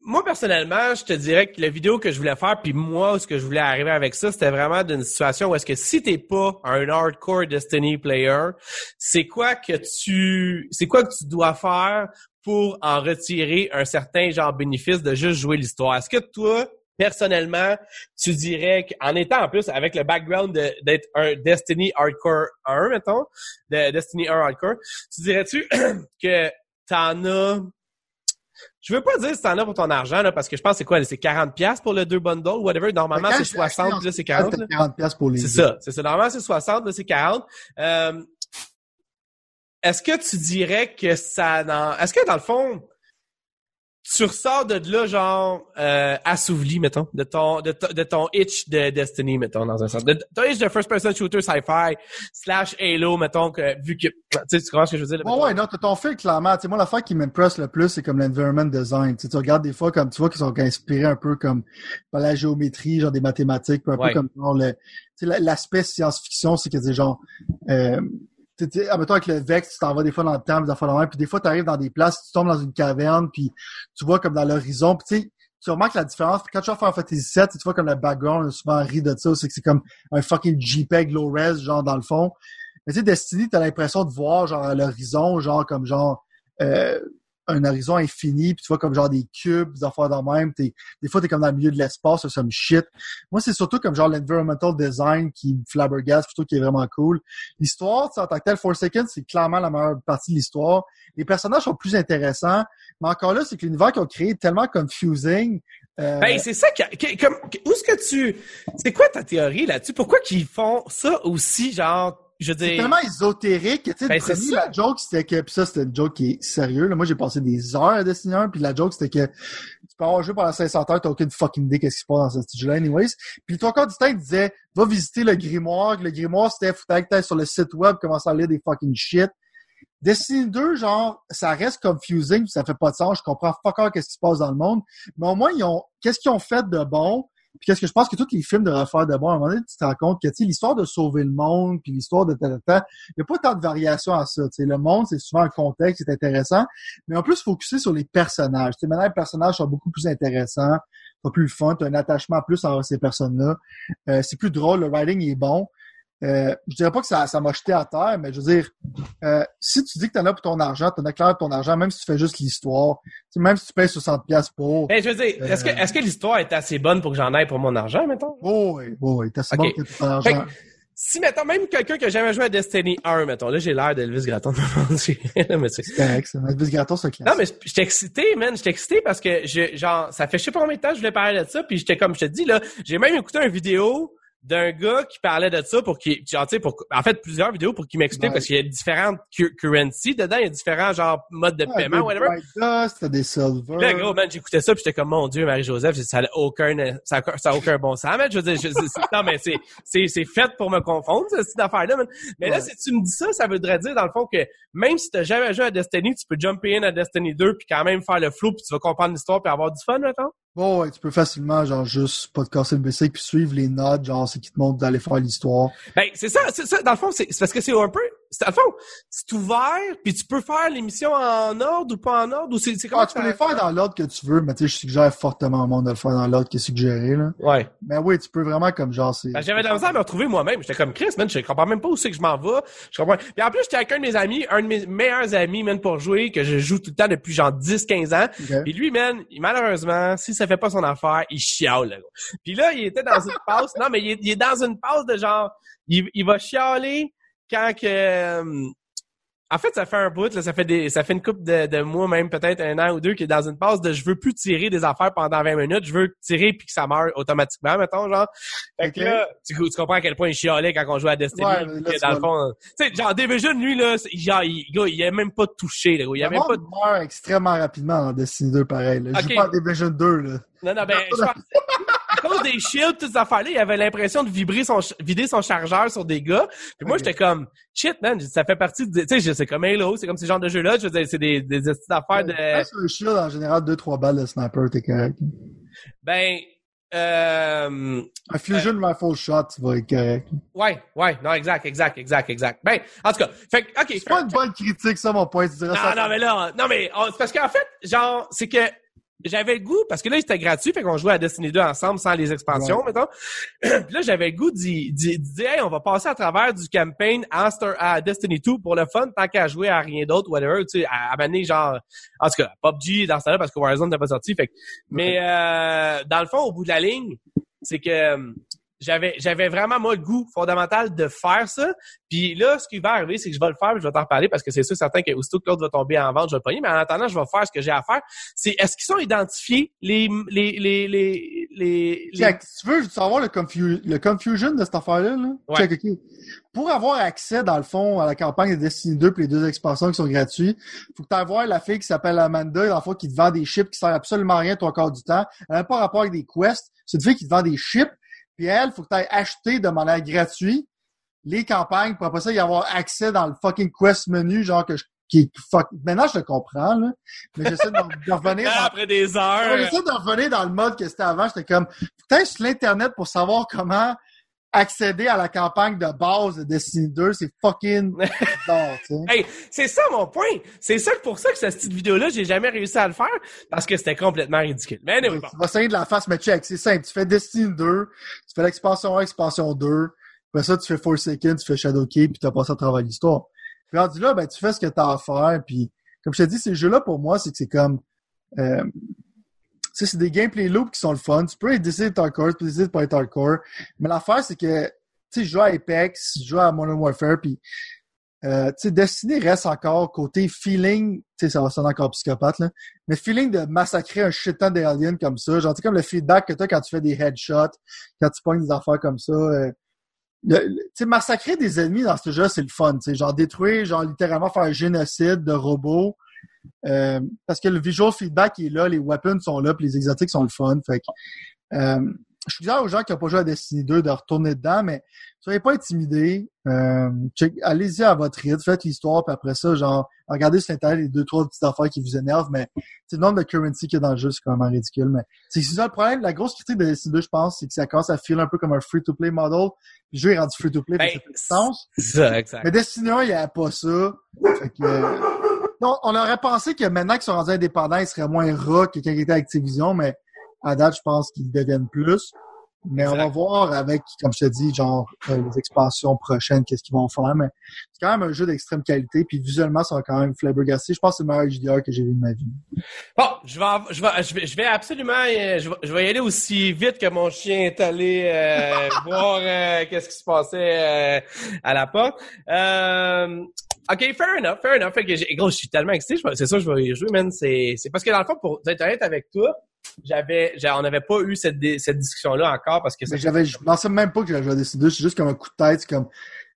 moi, personnellement, je te dirais que la vidéo que je voulais faire, puis moi, ce que je voulais arriver avec ça, c'était vraiment d'une situation où est-ce que si t'es pas un hardcore Destiny player, c'est quoi que tu, c'est quoi que tu dois faire pour en retirer un certain genre bénéfice de juste jouer l'histoire? Est-ce que toi, personnellement, tu dirais qu'en étant en plus avec le background d'être un Destiny Hardcore 1, mettons, de Destiny 1 Hardcore, tu dirais-tu que t'en as je veux pas dire si t'en as pour ton argent, là, parce que je pense que c'est quoi, c'est 40$ piastres pour le deux bundles, whatever. Normalement, c'est j'ai acheté 60, en là, c'est 40. C'était là. 40 pièces pour les C'est ça, c'est ça. Normalement, c'est 60, là, c'est 40. Euh, est-ce que tu dirais que ça... Dans... Est-ce que, dans le fond, tu ressors de là, genre, euh, assouveli, mettons, de ton, de, de ton itch de Destiny, mettons, dans un sens. De, ton itch de first-person shooter sci-fi slash Halo, mettons, que, vu que... Tu sais, tu comprends ce que je veux dire? là, Ouais, mettons? ouais, non, t'as ton fait clairement. Tu sais, moi, l'affaire qui m'impresse le plus, c'est comme l'environment design. Tu, sais, tu regardes des fois comme tu vois qu'ils sont inspirés un peu comme par la géométrie, genre des mathématiques, un Ouais. peu comme genre, le, tu sais, la- l'aspect science-fiction, c'est que c'est genre euh, tu sais, admettons avec le Vex, tu t'en vas des fois dans le temps, des affaires de même, puis des fois tu arrives dans des places, tu tombes dans une caverne, puis tu vois comme dans l'horizon, puis tu sais, tu remarques la différence. Puis quand tu vas faire Fantasy 7, tu vois comme le background, on souvent ri de ça, c'est que c'est comme un fucking JPEG low res, genre dans le fond. Mais tu sais, Destiny, t'as l'impression de voir genre à l'horizon, genre comme genre euh, un horizon infini, puis tu vois comme genre des cubes, des affaires dans même. T'es, des fois, t'es comme dans le milieu de l'espace, ça some shit. Moi, c'est surtout comme genre l'environmental design qui me flabbergasse, plutôt qui est vraiment cool. L'histoire, en tant que tel, Forsaken, c'est clairement la meilleure partie de l'histoire. Les personnages sont plus intéressants, mais encore là, c'est que l'univers qu'ils ont créé est tellement confusing. Euh, Ben, c'est ça que- comme, où est-ce que tu, c'est quoi ta théorie là-dessus? Pourquoi qu'ils font ça aussi, genre, je c'est tellement ésotérique. Tu sais, Ben, premier, la joke, c'était que... Puis ça, c'était une joke qui est sérieux. Là. Moi, j'ai passé des heures à Destiny 1, puis la joke, c'était que tu peux avoir joué pendant 500 heures, t'as aucune fucking idée qu'est-ce qui se passe dans ce jeu-là, anyways. Puis toi, encore du temps, il disait, va visiter le grimoire. Le grimoire, c'était, faut que sur le site web, commencer à lire des fucking shit. Destiny 2, genre, ça reste confusing, puis ça fait pas de sens. Je comprends fuck all qu'est-ce qui se passe dans le monde. Mais au moins, ils ont, qu'est-ce qu'ils ont fait de bon? Puis qu'est-ce que je pense que tous les films devraient faire de bon? À un moment donné, tu te rends compte que, l'histoire de sauver le monde, puis l'histoire de tel, tel, il n'y a pas tant de variations à ça. Tu sais, le monde, c'est souvent un contexte, c'est intéressant. Mais en plus, focuser sur les personnages. Tu sais, maintenant, les personnages sont beaucoup plus intéressants, pas plus fun, tu as un attachement plus envers ces personnes-là. Euh, c'est plus drôle, le writing est bon. Euh, je dirais pas que ça ça m'a jeté à terre, mais je veux dire, euh, si tu dis que t'en as pour ton argent, t'en as clair pour ton argent, même si tu fais juste l'histoire, même si tu payes 60 pièces pour. ben, je veux dire, est-ce que, Euh. est-ce que l'histoire est assez bonne pour que j'en aille pour mon argent, mettons? Oh oui, oh oui, t'as assez Ok. bon que ton argent. que, si, mettons, même quelqu'un qui a jamais joué à Destiny 1, mettons, là, j'ai l'air d'Elvis Gratton de mais c'est, correct. Elvis Gratton, c'est classe. Non, mais j'étais excité, man. J'étais excité parce que, je, genre, ça fait je sais pas combien de temps que je voulais parler de ça, puis j'étais comme je te dis, là, j'ai même écouté une vidéo d'un gars qui parlait de ça pour tu sais, pour, en fait, plusieurs vidéos pour qu'il m'explique Ouais. parce qu'il y a différentes cu- currencies dedans, il y a différents, genre, modes de Ouais, paiement, whatever. Dust, des silver. Là, gros, man, j'écoutais ça, puis j'étais comme, mon Dieu, Marie-Joseph, ça a aucun, ça a, ça a aucun bon sens, man. Je veux dire, je- non, mais c'est, c'est, c'est fait pour me confondre, cette petite affaire-là, man. Mais là, si tu me dis ça, ça voudrait dire, dans le fond, que même si t'as jamais joué à Destiny, tu peux jumper in à Destiny 2, puis quand même faire le flow, puis tu vas comprendre l'histoire, puis avoir du fun, mettons. Bon, ouais, tu peux facilement, genre, juste pas te casser le BC puis suivre les notes, genre, c'est qui te montre d'aller faire l'histoire. Ben, c'est ça, c'est ça. Dans le fond, c'est parce que c'est un peu, le fond, c'est ouvert, puis tu peux faire l'émission en ordre ou pas en ordre, ou c'est, c'est comment Ah, tu peux les faire dans l'ordre que tu veux, mais tu sais, je suggère fortement au monde de le faire dans l'ordre qui est suggéré, là. Ouais. Mais oui, tu peux vraiment, comme genre, c'est... Ben, j'avais de la misère à me retrouver moi-même. J'étais comme Chris, man, je comprends même pas où c'est que je m'en vais. Je comprends. Puis en plus, j'étais avec un de mes amis, un de mes meilleurs amis, man, pour jouer, que je joue tout le temps depuis genre 10-15 ans. Ok. Puis lui, man, il- malheureusement, si ça fait pas son affaire, il chiale, là. Puis là, il était dans une pause. Non, mais il est, il est dans une pause de genre, il, il va chialer quand que... euh, en fait, ça fait un bout, là, ça fait des, ça fait une couple de, de mois, même peut-être un an ou deux, qui est dans une pause de je veux plus tirer des affaires pendant 20 minutes, je veux tirer puis que ça meurt automatiquement, mettons, genre. Fait que Ok. là, tu, tu comprends à quel point il chialait quand on jouait à Destiny. Ouais, là, que dans le fond, tu sais, genre Division, lui, là, genre, il, gars, il a même pas touché, là, il a Le même pas meurt extrêmement rapidement dans Destiny 2, pareil. Là. Je Ok. joue pas à Division 2, là. Non, non, ben, je pense, cause des shields, toutes ces affaires-là, il avait l'impression de vibrer son, vider son chargeur sur des gars. Puis moi, j'étais comme, shit, man, ça fait partie de, tu sais, c'est comme Halo, c'est comme ces genres de jeux-là, je veux dire, c'est des, des petites affaires de, sur le shield, en général, 2-3 balles de sniper, t'es correct. ben, euh, Un fusion rifle shot, tu vas être correct. ouais, ouais, non, exact, exact, exact, exact. Ben, en tout cas, fait que, ok. C'est pas une bonne critique, ça, mon point. Tu dirais ça. Non, non, mais là, non, mais c'est parce qu'en fait, genre, c'est que j'avais le goût, parce que là, c'était gratuit, fait qu'on jouait à Destiny 2 ensemble sans les expansions, mettons. Puis là, j'avais le goût d'y d'y- d'y dire, hey, on va passer à travers du campaign à, Star- à Destiny 2 pour le fun, tant qu'à jouer à rien d'autre, whatever, tu sais, à, à mener genre, en tout cas, PUBG dans ce temps-là, parce que Warzone n'était pas sorti, fait que, mais, euh, dans le fond, au bout de la ligne, c'est que, euh, j'avais j'avais vraiment moi le goût fondamental de faire ça puis là ce qui va arriver c'est que je vais le faire puis je vais t'en reparler parce que c'est sûr certain que aussitôt que l'autre va tomber en vente je vais le pogner mais en attendant je vais faire ce que j'ai à faire c'est est-ce qu'ils sont identifiés les les les les les, les- Check, si tu veux savoir le, confu- le confusion de cette affaire-là, là, Ouais. check. Pour avoir accès, dans le fond, à la campagne de Destiny 2 et les deux expansions qui sont gratuites, faut que tu voir la fille qui s'appelle Amanda, dans le fond, qui te vend des chips qui servent absolument à rien toi encore du temps. Elle n'a pas rapport avec des quests. C'est une fille qui te vend des chips. Puis elle, faut que tu ailles acheter de manière gratuite les campagnes pour après ça y avoir accès dans le fucking quest menu, genre que je, qui, fuck. Maintenant, je le comprends, là. Mais j'essaie de, de revenir dans après des heures J'essaie de revenir dans le mode que c'était avant. J'étais comme, peut-être sur l'Internet pour savoir comment accéder à la campagne de base de Destiny 2. C'est fucking bizarre, tu sais. Hey, c'est ça mon point. C'est ça pour ça que cette petite vidéo-là, j'ai jamais réussi à le faire parce que c'était complètement ridicule. Mais anyway, bon. Tu vas saigner de la face, mais check, c'est simple. Tu fais Destiny 2, tu fais l'expansion 1, expansion 2, après ça, tu fais Forsaken, tu fais Shadowkeep, puis tu as passé à travers l'histoire. Puis rendu là, ben, tu fais ce que tu as à faire, puis comme je te dis, ces jeux-là, pour moi, c'est que c'est comme, euh, c'est des gameplay loops qui sont le fun. Tu peux décider d'être hardcore, tu peux décider de pas être hardcore. Mais l'affaire, c'est que, tu sais, je joue à Apex, je joue à Modern Warfare, puis euh, tu sais, Destiny reste encore côté feeling, tu sais, ça va sonner encore psychopathe, là, mais feeling de massacrer un shit ton d'aliens comme ça, genre, tu comme le feedback que t'as quand tu fais des headshots, quand tu pognes des affaires comme ça, euh, tu sais, massacrer des ennemis dans ce jeu, c'est le fun, tu sais, genre détruire, genre littéralement faire un génocide de robots, euh, parce que le visual feedback est là, les weapons sont là, puis les exotiques sont le fun, fait que, euh, je suis aux gens qui n'ont pas joué à Destiny 2 de retourner dedans, mais soyez pas intimidés. Euh, allez-y à votre rythme, faites l'histoire, puis après ça, genre, regardez sur Internet les deux, trois petites affaires qui vous énervent, mais le nombre de currency qu'il y a dans le jeu, c'est quand même ridicule. Mais c'est ça le problème. La grosse critique de Destiny 2, je pense, c'est que ça commence à filer un peu comme un free-to-play model. le jeu est rendu free-to-play, ben, ça Ça, exact. Mais Destiny 1, il n'y avait pas ça. Fait que, euh, on aurait pensé que maintenant qu'ils sont rendus indépendants, ils seraient moins rock que quand ils étaient Activision, mais à date, je pense qu'ils deviennent plus. Mais on va voir avec, comme je te dis, genre euh, les expansions prochaines, qu'est-ce qu'ils vont faire. Mais c'est quand même un jeu d'extrême qualité. Puis visuellement, va quand même flabbergasté. Je pense que c'est le meilleur HDR que j'ai vu de ma vie. Bon, je vais, je vais, je vais, absolument, euh, je vais, je vais, y aller aussi vite que mon chien est allé euh, voir qu'est-ce qui se passait à la porte. OK, fair enough, fair enough. Fait que gros, je suis tellement excité. C'est ça, je vais y jouer, man. C'est, c'est parce que dans le fond, pour être honnête avec toi, j'avais, on n'avait pas eu cette, cette discussion-là encore parce que Mais j'avais, je pensais même pas que j'avais décidé. C'est juste comme un coup de tête, comme.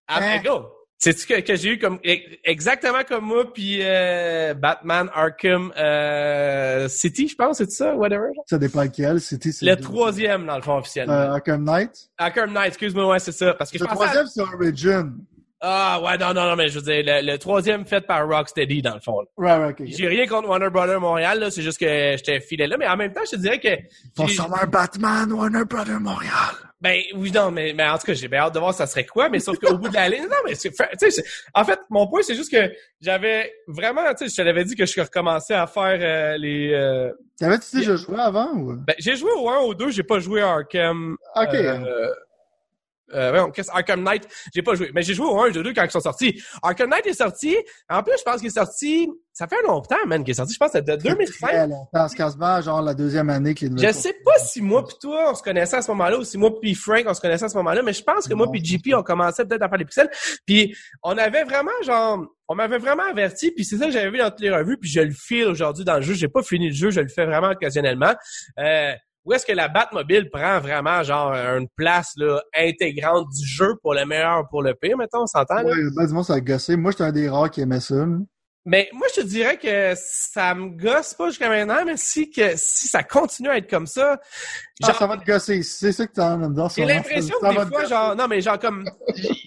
Après, hein? go! C'est-tu que, que j'ai eu comme, e, exactement comme moi, puis euh, Batman Arkham euh, City, je pense, c'est ça, whatever? Ça dépend lequel, City, c'est... Le troisième, dans le fond, officiellement. Euh, Arkham Knight? Arkham Knight, excuse-moi, ouais, c'est ça. Parce que le troisième, c'est Origin. Ah ouais, non, non, non, mais je veux dire, le, troisième fait par Rocksteady, dans le fond. Ouais, ouais, ok. J'ai rien contre Warner Brother Montréal, là, c'est juste que j'étais filé là, mais en même temps, je te dirais que... Faut un Batman, Warner Brother Montréal. Ben oui, non, mais, mais en tout cas, j'ai bien hâte de voir ça serait quoi, mais sauf qu'au bout de la ligne, non, mais c'est, tu sais, en fait, mon point, c'est juste que j'avais vraiment, tu sais, je te l'avais dit que je recommençais à faire euh, les... Euh, T'avais-tu déjà joué avant ou? Ben, j'ai joué au 1, au 2, j'ai pas joué à Arkham. Ok. Euh, euh, Arkham Knight, j'ai pas joué, mais j'ai joué au 1 et au 2 quand ils sont sortis. Arkham Knight est sorti. En plus, je pense qu'il est sorti. Ça fait longtemps, man, qu'il est sorti. Je pense que c'est de 2005. Très longtemps. C'est quasiment genre la deuxième année qu'il est Je sais pas si moi pis toi, on se connaissait à ce moment-là, ou si moi pis Frank, on se connaissait à ce moment-là, mais je pense que moi pis JP, on commençait peut-être à faire des pixels. Puis on avait vraiment, genre, on m'avait vraiment averti, puis c'est ça que j'avais vu dans toutes les revues, puis je le file aujourd'hui dans le jeu. J'ai pas fini le jeu, je le fais vraiment occasionnellement. Euh, où est-ce que la Batmobile prend vraiment genre une place là, intégrante du jeu pour le meilleur pour le pire, mettons, on s'entend? Ouais, ben, du ça a gossé. Moi, j'étais un des rares qui aimait ça. Mais moi, je te dirais que ça me gosse pas jusqu'à maintenant, mais si que si ça continue à être comme ça, ah, genre, ça va te gosser. C'est ça que tu en as J'ai l'impression que des fois, genre, non, mais genre comme,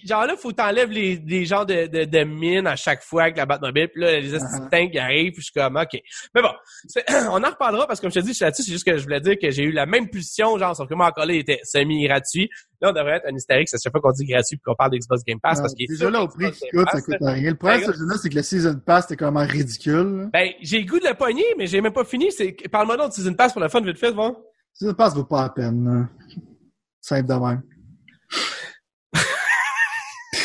genre là, faut t'enlèves les, les genres de, de, de mines à chaque fois avec la Batmobile, puis là, les uh -huh. qui arrivent, puis je suis comme, ok. Mais bon, on en reparlera parce que comme je te dis, je suis là-dessus, c'est juste que je voulais dire que j'ai eu la même pulsion, genre, sauf que moi, encore là, il était semi-gratuit. Là, on devrait être un hystérique, c'est chaque fois qu'on dit gratuit puis qu'on parle d'Xbox Game Pass, parce qu'il Déjà là, au prix qui coûte, ça coûte rien. Le problème jeu-là, c'est que le Season Pass, c'était quand même ridicule. Ben, j'ai le goût de la poignée, mais j'ai même pas fini. C'est, parle-moi donc de Season Pass pour la fun, vite fait, bon. Ça passe vaut pas la peine. Simple de même.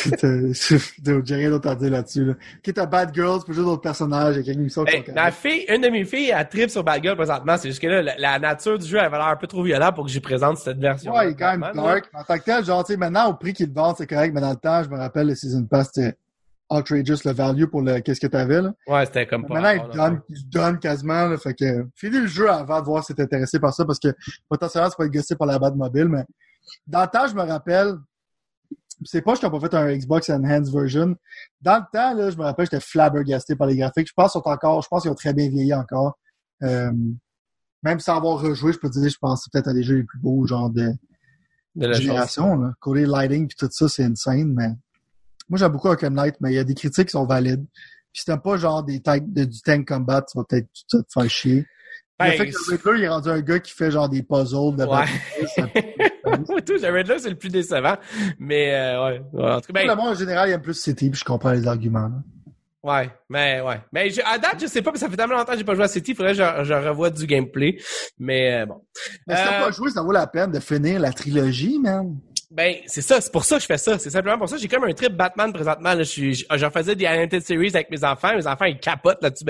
J'ai rien d'autre à dire là-dessus. Là. Qui est Bad Girls, pour jouer d'autres personnages, il y a quelques émissions ben, Ma fille, une de mes filles, elle tripe sur Bad Girl présentement. C'est juste que là, la, nature du jeu, elle avait l'air un peu trop violente pour que j'y présente cette version. Ouais, il est quand même dark. En tant que tel, genre, tu sais, maintenant, au prix qu'ils vendent, c'est correct, mais dans le temps, je me rappelle, le Season Pass, c'était outrageous le value pour le qu'est-ce que t'avais là. Ouais, c'était comme pas. Maintenant, il donne, il donne quasiment là, fait que finis le jeu avant de voir si t'es intéressé par ça parce que potentiellement ça peut être gossé par la bande mobile, mais dans le temps, je me rappelle, c'est pas que j'ai pas fait un Xbox Enhanced version. Dans le temps, là, je me rappelle, j'étais flabbergasté par les graphiques. Je pense qu'ils sont encore, je pense qu'ils ont très bien vieilli encore. Euh, même sans avoir rejoué, je peux te dire, je pense peut-être à des jeux les plus beaux, genre de, de la génération. Là. Côté lighting puis tout ça, c'est insane, mais moi, j'aime beaucoup Arkham Knight, mais il y a des critiques qui sont valides. Puis si t'aimes pas genre des tank, de, du tank combat, tu vas peut-être te faire chier. Ben, le fait que le Riddler, il est rendu un gars qui fait genre des puzzles de ouais. tout, le Riddler, c'est le plus décevant. Mais, euh, ouais. En tout cas, ben... Le monde, en général, il aime plus City, puis je comprends les arguments. Là. Ouais, mais ouais. Mais à date, je sais pas, mais ça fait tellement longtemps que j'ai pas joué à City, il faudrait que je, je revoie du gameplay. Mais euh, bon. Mais si t'as euh, pas joué, ça vaut la peine de finir la trilogie, man. Ben, c'est ça, c'est pour ça que je fais ça. C'est simplement pour ça. J'ai comme un trip Batman présentement. Là. Je j'en faisais des Animated Series avec mes enfants. Mes enfants, ils capotent là-dessus,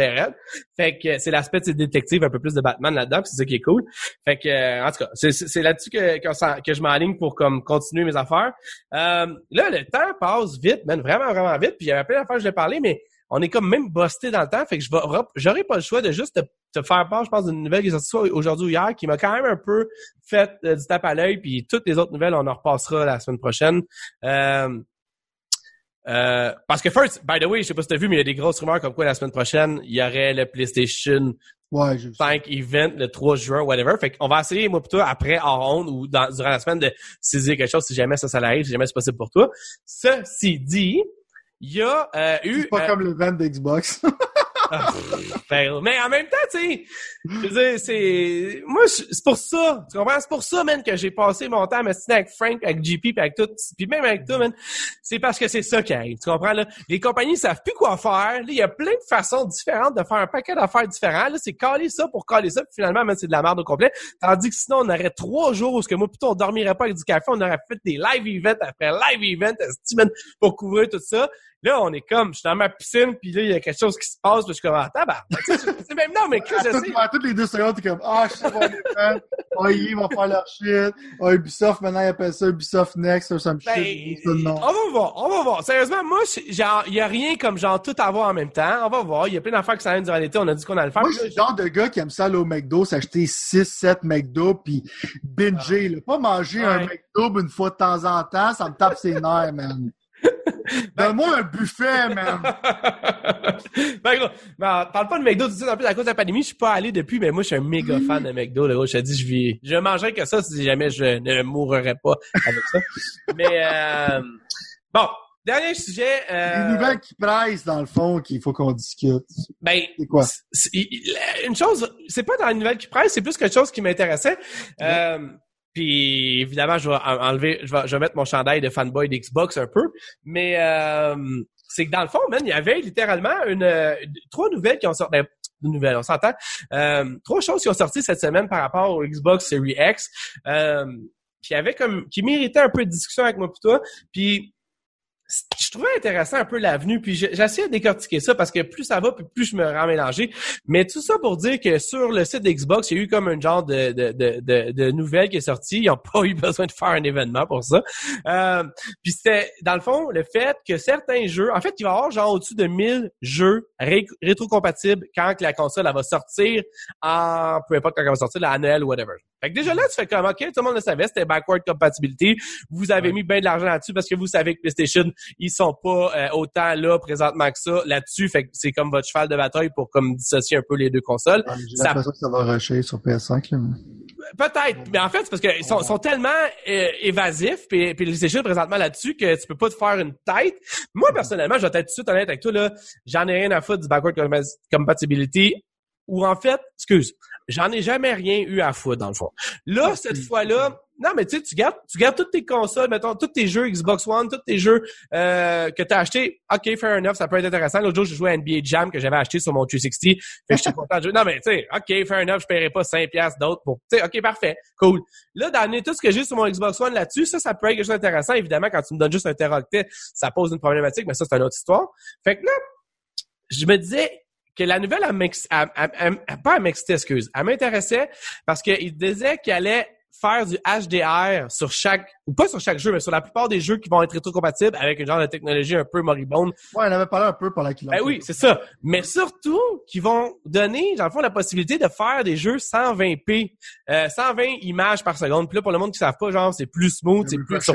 Fait que c'est l'aspect de détective, un peu plus de Batman là-dedans, c'est ça qui est cool. Fait que, euh, en tout cas, c'est, là-dessus que, que, je m'aligne pour comme continuer mes affaires. Euh, là, le temps passe vite, man, vraiment, vraiment vite. Puis il y avait plein d'affaires que je voulais parler, mais on est comme même busté dans le temps. Fait que je vais, j'aurais pas le choix de juste te, faire part, je pense, d'une nouvelle qui est sortie soit aujourd'hui ou hier, qui m'a quand même un peu fait euh, du tape à l'œil. Puis toutes les autres nouvelles, on en repassera la semaine prochaine. Euh, euh, parce que first, by the way, je sais pas si t'as vu, mais il y a des grosses rumeurs comme quoi la semaine prochaine, il y aurait le PlayStation ouais, 5 event le 3 juin, whatever. Fait qu'on va essayer, moi, plutôt après, en ronde ou dans, durant la semaine, de saisir quelque chose si jamais ça, ça arrive, si jamais c'est possible pour toi. Ceci dit, il y a euh, eu... C'est pas euh, comme le vent d'Xbox. Ah, ben, mais en même temps, tu sais, c'est, moi, c'est pour ça, tu comprends? C'est pour ça, man, que j'ai passé mon temps à m'assister avec Frank, avec JP, puis avec tout, puis même avec toi, man. C'est parce que c'est ça qui arrive, tu comprends, là? Les compagnies savent plus quoi faire. Là, il y a plein de façons différentes de faire un paquet d'affaires différents. Là, c'est caler ça pour caler ça, puis finalement, man, c'est de la merde au complet. Tandis que sinon, on aurait trois jours où, que moi, plutôt, on dormirait pas avec du café, on aurait fait des live events après live events, pour couvrir tout ça. Là, on est comme, je suis dans ma piscine, puis là, il y a quelque chose qui se passe, puis je suis comme, attends, bah, c'est même non, mais que je sais. Toutes les deux secondes, t'es comme, ah, je sais pas, les fans, ah, ils vont faire leur shit. Ah, Ubisoft, maintenant, ils appellent ça Ubisoft Next, ou some ben, shit. On va voir, on va voir. Sérieusement, moi, genre, il y a rien comme genre tout avoir en même temps. On va voir. Il y a plein d'affaires qui s'arrêtent durant l'été. On a dit qu'on allait le faire. Moi, je suis le genre de gars qui aime ça aller au McDo, s'acheter 6, 7 McDo, puis binger, ah. Pas manger un McDo une fois de temps en temps, ça me tape ses nerfs, man. Ben, Donne-moi un buffet, man! ben, gros, ben, parle pas de McDo tout de suite. En plus, à cause de la pandémie, je suis pas allé depuis, mais moi, je suis un méga fan de McDo, là. Je te dis, je vis, je mangerais que ça si jamais je ne mourrais pas avec ça. mais, euh, bon. Dernier sujet. Euh... Les nouvelles qui pressent, dans le fond, qu'il faut qu'on discute. Ben, c'est quoi? une chose, c'est pas dans les nouvelles qui pressent, c'est plus quelque chose qui m'intéressait. Euh, puis évidemment, je vais enlever, je vais, je vais mettre mon chandail de fanboy d'Xbox un peu, mais euh, c'est que dans le fond, man, il y avait littéralement une, trois nouvelles qui ont sorti. Ben, nouvelles, on s'entend. Euh, trois choses qui ont sorti cette semaine par rapport au Xbox Series X. Euh, qui avait comme qui méritait un peu de discussion avec moi toi. Puis je trouvais intéressant un peu l'avenue, puis j'essayais de décortiquer ça parce que plus ça va, plus je me rends mélangé. Mais tout ça pour dire que sur le site d'Xbox, il y a eu comme un genre de, de, de, de, nouvelle qui est sortie. Ils n'ont pas eu besoin de faire un événement pour ça. Euh, puis c'était, dans le fond, le fait que certains jeux, en fait, il va y avoir genre au-dessus de 1000 jeux rétrocompatibles quand la console elle va sortir en, peu importe quand elle va sortir, à Noël ou whatever. Fait que déjà là, tu fais comme, OK, tout le monde le savait, c'était backward compatibility. Vous avez mis bien de l'argent là-dessus parce que vous savez que PlayStation, ils sont pas euh, autant là présentement que ça là-dessus. Fait que c'est comme votre cheval de bataille pour comme dissocier un peu les deux consoles. J'ai l'impression que ça va rusher sur PS5. Là. Peut-être, mais en fait, c'est parce qu'ils sont, sont, tellement euh, évasifs, puis, puis PlayStation présentement là-dessus que tu peux pas te faire une tête. Moi, personnellement, je vais être tout de suite honnête avec toi, là, j'en ai rien à foutre du backward compatibility. Ou en fait, excuse, j'en ai jamais rien eu à foutre dans le fond. Là, cette fois-là, non, mais tu sais, tu gardes, tu gardes toutes tes consoles, mettons, tous tes jeux Xbox One, tous tes jeux euh, que tu as achetés. OK, fair enough, ça peut être intéressant. L'autre jour, je jouais à NBA Jam que j'avais acheté sur mon 360. Fait j'étais content de jouer. Non, mais tu sais, OK, fair enough, je paierai pas 5 piastres d'autres pour... Tu sais, OK, parfait, cool. Là, d'amener tout ce que j'ai sur mon Xbox One là-dessus, ça, ça peut être quelque chose d'intéressant. Évidemment, quand tu me donnes juste un teraoctet, ça pose une problématique, mais ça, c'est une autre histoire. Fait que là, je me disais, que la nouvelle, elle, pas à m'exciter, excuse, elle m'intéressait parce qu'il disait qu'il allait faire du HDR sur chaque, ou pas sur chaque jeu, mais sur la plupart des jeux qui vont être rétrocompatibles avec une genre de technologie un peu moribonde. Ouais, on avait parlé un peu par la Ben oui, c'est ça. Mais surtout, qui vont donner, dans le fond, la possibilité de faire des jeux 120p, euh, 120 images par seconde. Puis là, pour le monde qui ne savent pas, genre, c'est plus smooth, c'est plus sur,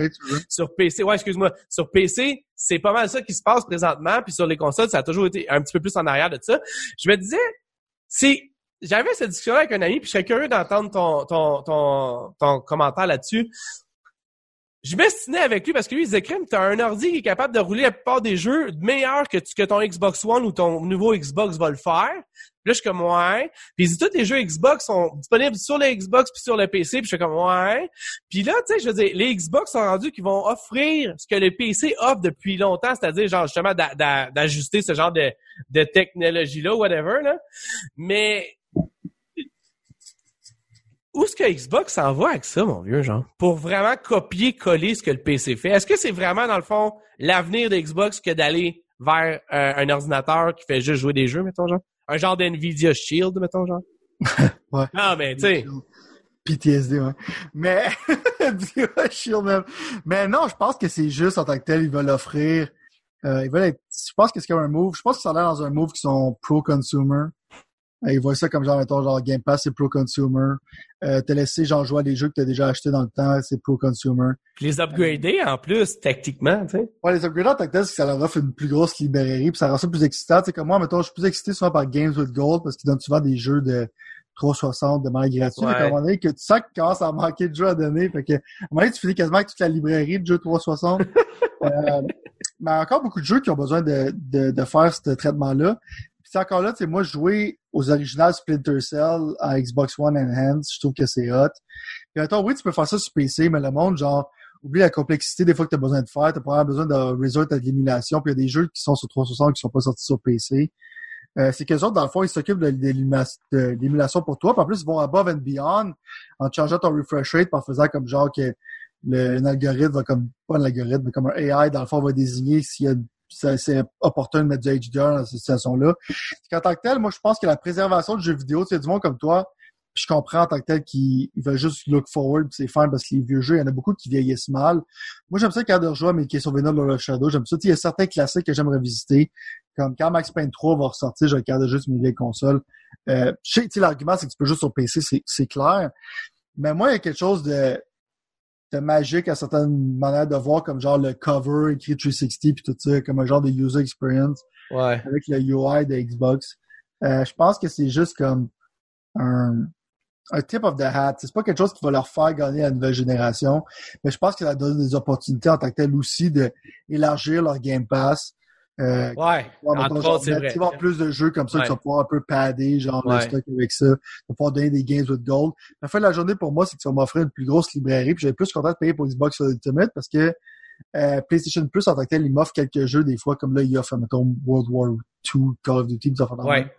sur, PC. Ouais, excuse-moi. Sur PC, c'est pas mal ça qui se passe présentement. Puis sur les consoles, ça a toujours été un petit peu plus en arrière de ça. Je me disais, c'est j'avais cette discussion avec un ami, puis je serais curieux d'entendre ton, ton, ton, ton commentaire là-dessus. Je m'estinais avec lui parce que lui, il disait, Crème, t'as un ordi qui est capable de rouler la plupart des jeux meilleurs que, que ton Xbox One ou ton nouveau Xbox va le faire. Puis là, je suis comme, ouais. Puis il dit, tous les jeux Xbox sont disponibles sur le Xbox puis sur le PC. Puis je suis comme, ouais. Puis là, tu sais, je veux dire, les Xbox sont rendus qui vont offrir ce que le PC offre depuis longtemps, c'est-à-dire, genre, justement, d'ajuster ce genre de, de technologie-là, whatever, là. Mais où est-ce que Xbox s'en va avec ça, mon vieux, genre? Pour vraiment copier-coller ce que le PC fait. Est-ce que c'est vraiment, dans le fond, l'avenir de Xbox que d'aller vers euh, un ordinateur qui fait juste jouer des jeux, mettons, genre? Un genre d'NVIDIA Shield, mettons, genre? ouais. Non, mais, tu sais... PTSD, ouais. Mais, Shield même. Mais non, je pense que c'est juste en tant que tel, ils veulent offrir, euh, ils veulent être, je pense que c'est comme un move, je pense que ça a l'air dans un move qui sont pro-consumer. Euh, ils voient ça comme genre, mettons, genre Game Pass, c'est pro-consumer. Euh, te laisser genre jouer à des jeux que tu as déjà achetés dans le temps, c'est pro-consumer. Les upgrader en plus, tactiquement, tu sais. Ouais, les upgrader en tant que tel, c'est que ça leur offre une plus grosse librairie, puis ça rend ça plus excitant. Tu sais, comme moi, mettons, je suis plus excité souvent par Games with Gold parce qu'ils donnent souvent des jeux de 360 de manière gratuite. Ouais. à un moment donné, que tu sens qu'il commence à manquer de jeux à donner. Fait que, à un moment donné, tu finis quasiment avec toute la librairie de jeux 360. euh, mais encore beaucoup de jeux qui ont besoin de, de, de faire ce traitement-là. Puis encore là, tu moi, jouer aux originales Splinter Cell à Xbox One Enhanced, je trouve que c'est hot. Puis attends, oui, tu peux faire ça sur PC, mais le monde, genre, oublie la complexité des fois que tu as besoin de faire. Tu as probablement besoin de resort à de l'émulation. Puis il y a des jeux qui sont sur 360 qui sont pas sortis sur PC. Euh, c'est qu'eux autres, dans le fond, ils s'occupent de, de l'émulation pour toi? Puis en plus, ils vont above and beyond en changeant ton refresh rate, en faisant comme genre que le, algorithme va comme, pas un algorithme, mais comme un AI, dans le fond, va désigner s'il y a c'est opportun de mettre du HDR dans cette situation-là. En tant que tel, moi, je pense que la préservation du jeu vidéo, c'est du monde comme toi, je comprends en tant que tel qu'ils veulent juste look forward, c'est fun parce que les vieux jeux, il y en a beaucoup qui vieillissent mal. Moi, j'aime ça quand de rejouer à mes questions Venom Lord of Shadow. J'aime ça. Il y a certains classiques que j'aime revisiter. Comme quand Max Payne 3 va ressortir, je regarde juste mes vieilles consoles. Euh, l'argument, c'est que tu peux juste sur PC, c'est clair. Mais moi, il y a quelque chose de, magique à certaines manières de voir comme genre le cover écrit 360 puis tout ça, comme un genre de user experience. Ouais. Avec le UI de Xbox. Euh, je pense que c'est juste comme un, un tip of the hat. C'est pas quelque chose qui va leur faire gagner la nouvelle génération, mais je pense que ça donne des opportunités en tant que tel aussi d'élargir leur Game Pass. Euh, ouais, vrai. Tu vas avoir plus de jeux comme ça, ouais. tu vas pouvoir un peu padder, genre, ouais. le stock avec ça. Tu vas pouvoir donner des games with gold. La fin de la journée, pour moi, c'est que tu vas m'offrir une plus grosse librairie, puis j'avais plus content de payer pour Xbox Ultimate parce que euh, PlayStation Plus, en tant que tel, il m'offre quelques jeux, des fois, comme là, il offre, mettons, World War II, Call of Duty, ça ouais.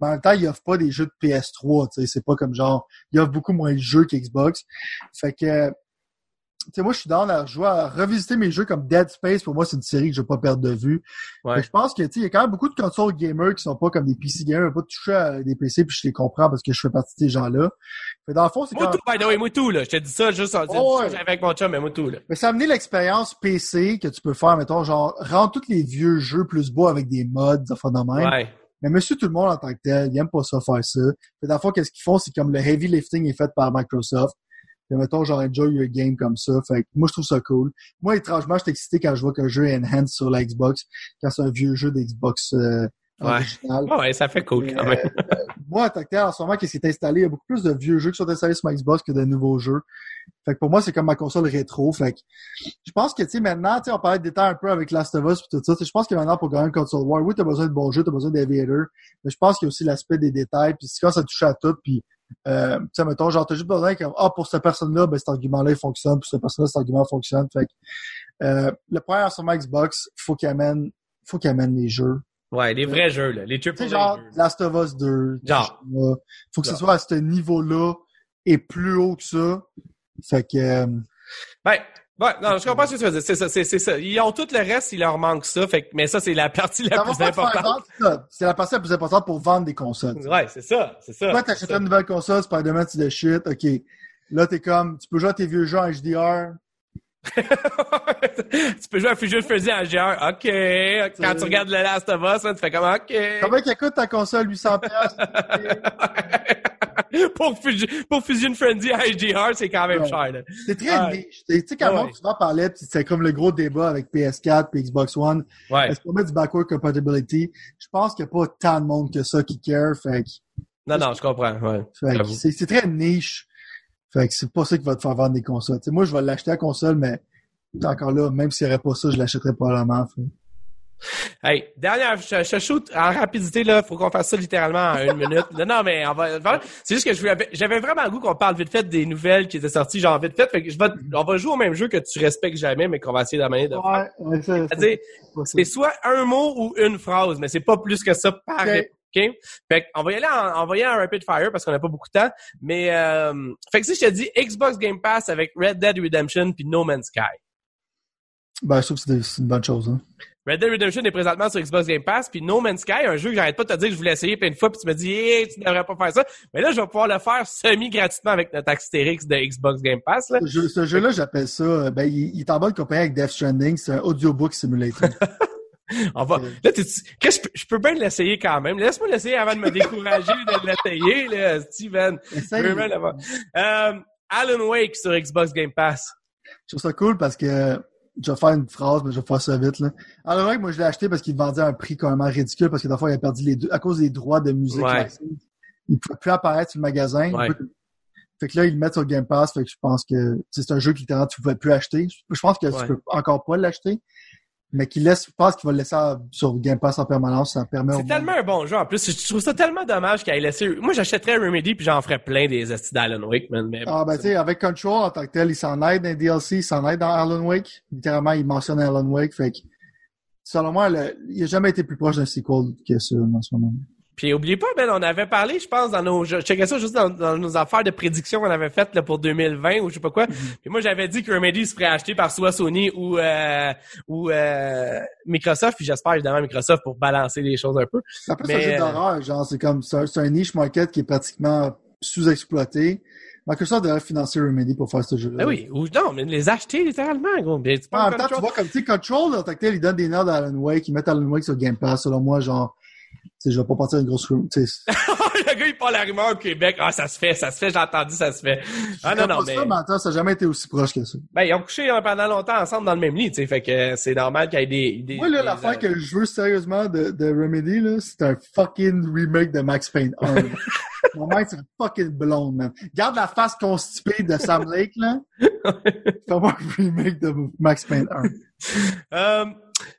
Mais en même temps, il offre pas des jeux de PS3, tu sais, c'est pas comme genre, il offre beaucoup moins de jeux qu'Xbox. Fait que, sais, moi, je suis dans à jouer, à revisiter mes jeux comme Dead Space. Pour moi, c'est une série que je vais pas perdre de vue. Ouais. je pense que, tu sais, il y a quand même beaucoup de consoles gamers qui sont pas comme des PC gamers, pas toucher à des PC, puis je les comprends parce que je fais partie de ces gens-là. Fait dans le fond, c'est Moi, tout, by the way, moi, tout, là. Je te dis ça juste en disant, ouais. avec mon chum, mais moi, tout, là. Mais ça a amené l'expérience PC que tu peux faire, mettons, genre, rendre tous les vieux jeux plus beaux avec des mods, ça fait de même. Ouais. Mais monsieur tout le monde en tant que tel, il aime pas ça faire ça. Fait dans le fond, qu'est-ce qu'ils font, c'est comme le heavy lifting est fait par Microsoft. Puis mettons, genre, enjoy your game comme ça. Fait que moi, je trouve ça cool. Moi, étrangement, je suis excité quand je vois qu'un jeu est enhanced sur la Xbox, quand c'est un vieux jeu d'Xbox euh, Ouais. original. Ouais, ça fait cool quand même. Euh, moi, en tant que tel, en ce moment, qu'est-ce qui est installé, il y a beaucoup plus de vieux jeux qui sont installés sur ma Xbox que de nouveaux jeux. Fait que pour moi, c'est comme ma console rétro. Fait que je pense que, tu sais, maintenant, tu sais, on parlait de détails un peu avec Last of Us et tout ça. Je pense que maintenant, pour gagner une console war, oui, t'as besoin de bons jeux, t'as besoin d'aviator. Mais je pense qu'il y a aussi l'aspect des détails. Puis quand ça touche à tout, puis euh, tu sais, mettons, genre, t'as juste besoin comme, ah, pour cette personne-là, ben, cet argument-là, il fonctionne. Pour cette personne-là, cet argument fonctionne. Fait que, euh, le premier sur ma Xbox, faut qu'il amène, faut qu'il amène les jeux. Ouais, les vrais jeux, là. Les Tu triple sais, genre, Last of Us 2. Genre. euh, Faut que ce Genre. soit à ce niveau-là et plus haut que ça. Fait que, euh, Ben, ouais, non, je comprends ce que tu veux dire. C'est ça, c'est, ça. Ils ont tout le reste, il leur manque ça. Fait mais ça, c'est la partie la ça plus importante. c'est la partie la plus importante pour vendre des consoles. Ouais, c'est ça, c'est ça. Toi, t'achètes une nouvelle console, Spider-Man, c'est de shit, ok. Là, t'es comme, tu peux jouer à tes vieux jeux en HDR. tu peux jouer à Fusion Frenzy en GR. OK. Quand tu regardes le Last of Us, hein, tu fais comme OK. Combien qu'il coûte ta console? 800 pièces. pour, Fusion, pour Fusion Frenzy en HDR, c'est quand même Ouais. cher. C'est très Ouais. niche. Tu sais, quand Ouais. souvent parlait, puis c'est comme le gros débat avec PS4 et Xbox One. Ouais. Est-ce qu'on met du backward compatibility? Je pense qu'il n'y a pas tant de monde que ça qui care. Fait que, Non, non, je comprends. C'est très niche. Fait que c'est pas ça qui va te faire vendre des consoles. Tu sais, moi, je vais l'acheter à console, mais encore là, même s'il n'y aurait pas ça, je l'achèterais probablement. Fait. Hey, dernière, je, je shoot en rapidité, là. Faut qu'on fasse ça littéralement en une minute. Non, non, mais on va, c'est juste que j'avais vraiment le goût qu'on parle vite fait des nouvelles qui étaient sorties, genre vite fait. Fait que je vais, on va jouer au même jeu que tu respectes jamais, mais qu'on va essayer d'amener de. Ouais, ouais, c'est pas soit un mot ou une phrase, mais c'est pas plus que ça par, Ok. OK? Fait on va y aller en, on va y aller en rapid fire parce qu'on n'a pas beaucoup de temps. Mais euh, fait que si je te dis Xbox Game Pass avec Red Dead Redemption puis No Man's Sky. Ben, je trouve que c'est une bonne chose. Hein. Red Dead Redemption est présentement sur Xbox Game Pass, puis No Man's Sky, un jeu que j'arrête pas de te dire que je voulais essayer plein de fois, puis tu me dis, hey, tu devrais pas faire ça. Mais là, je vais pouvoir le faire semi-gratuitement avec notre Astérix de Xbox Game Pass. Là. Ce, jeu, là j'appelle ça, ben, il, est en bonne compagnie avec Death Stranding, c'est un audiobook simulator. On va... Là, je, je peux bien l'essayer quand même. Laisse-moi l'essayer avant de me décourager de l'essayer, là, Steven. Euh, Alan Wake sur Xbox Game Pass. Je trouve ça cool parce que je vais faire une phrase, mais je vais faire ça vite. Là. Alors, Wake, moi, je l'ai acheté parce qu'il vendait à un prix quand même ridicule parce que fois, il a perdu les deux, à cause des droits de musique. Il ne pouvait plus apparaître sur le magasin. Fait que là, ils le mettent sur Game Pass. Fait que je pense que c'est un jeu qui tu ne pouvais plus acheter. Je pense que tu peux encore pas l'acheter mais qui laisse, je pense qu'il va le laisser sur Game Pass en permanence, ça permet. C'est tellement un bon jeu en plus. Je trouve ça tellement dommage qu'il ait laissé. Moi, j'achèterais Remedy puis j'en ferais plein des estis d'Alan Wake, man. Mais... Ah ben tu sais, avec Control en tant que tel, il s'en aide dans DLC, il s'en aide dans Alan Wake. Littéralement, il mentionne Alan Wake, fait que selon moi, il a jamais été plus proche d'un sequel que ça en ce moment. Puis oubliez pas, Ben, on avait parlé, je pense, dans nos. Je checkais ça juste dans, nos affaires de prédiction qu'on avait faites là, pour 2020 ou je sais pas quoi. Mm-hmm. Puis moi, j'avais dit que Remedy serait acheté par soit Sony ou euh, ou euh, Microsoft. Puis j'espère évidemment Microsoft pour balancer les choses un peu. Après, c'est un jeu d'horreur, genre c'est comme c'est un, niche market qui est pratiquement sous-exploité. Microsoft devrait financer Remedy pour faire ce jeu-là. Ben oui, ou non, mais les acheter littéralement, gros. Mais tu en même temps, tu vois, comme tu sais, Control, en tant que tel, ils donnent des nerfs à Alan Wake, ils mettent Alan Wake sur Game Pass, selon moi, genre, sais, je vais pas partir une grosse room. le gars, il parle la rumeur au Québec. Ah, ça se fait, ça se fait, j'ai entendu, ça se fait. Ah, non, non, mais. Ça, mais attends, ça n'a jamais été aussi proche que ça. Ben, ils ont couché hein, pendant longtemps ensemble dans le même lit, tu sais. Fait que c'est normal qu'il y ait des, des Moi, là, l'affaire que je veux sérieusement de, de Remedy, là, c'est un fucking remake de Max Payne 1. Mon mec, c'est fucking blonde, man. Garde la face constipée de Sam Lake, là. Fais-moi un remake de Max Payne 1. um,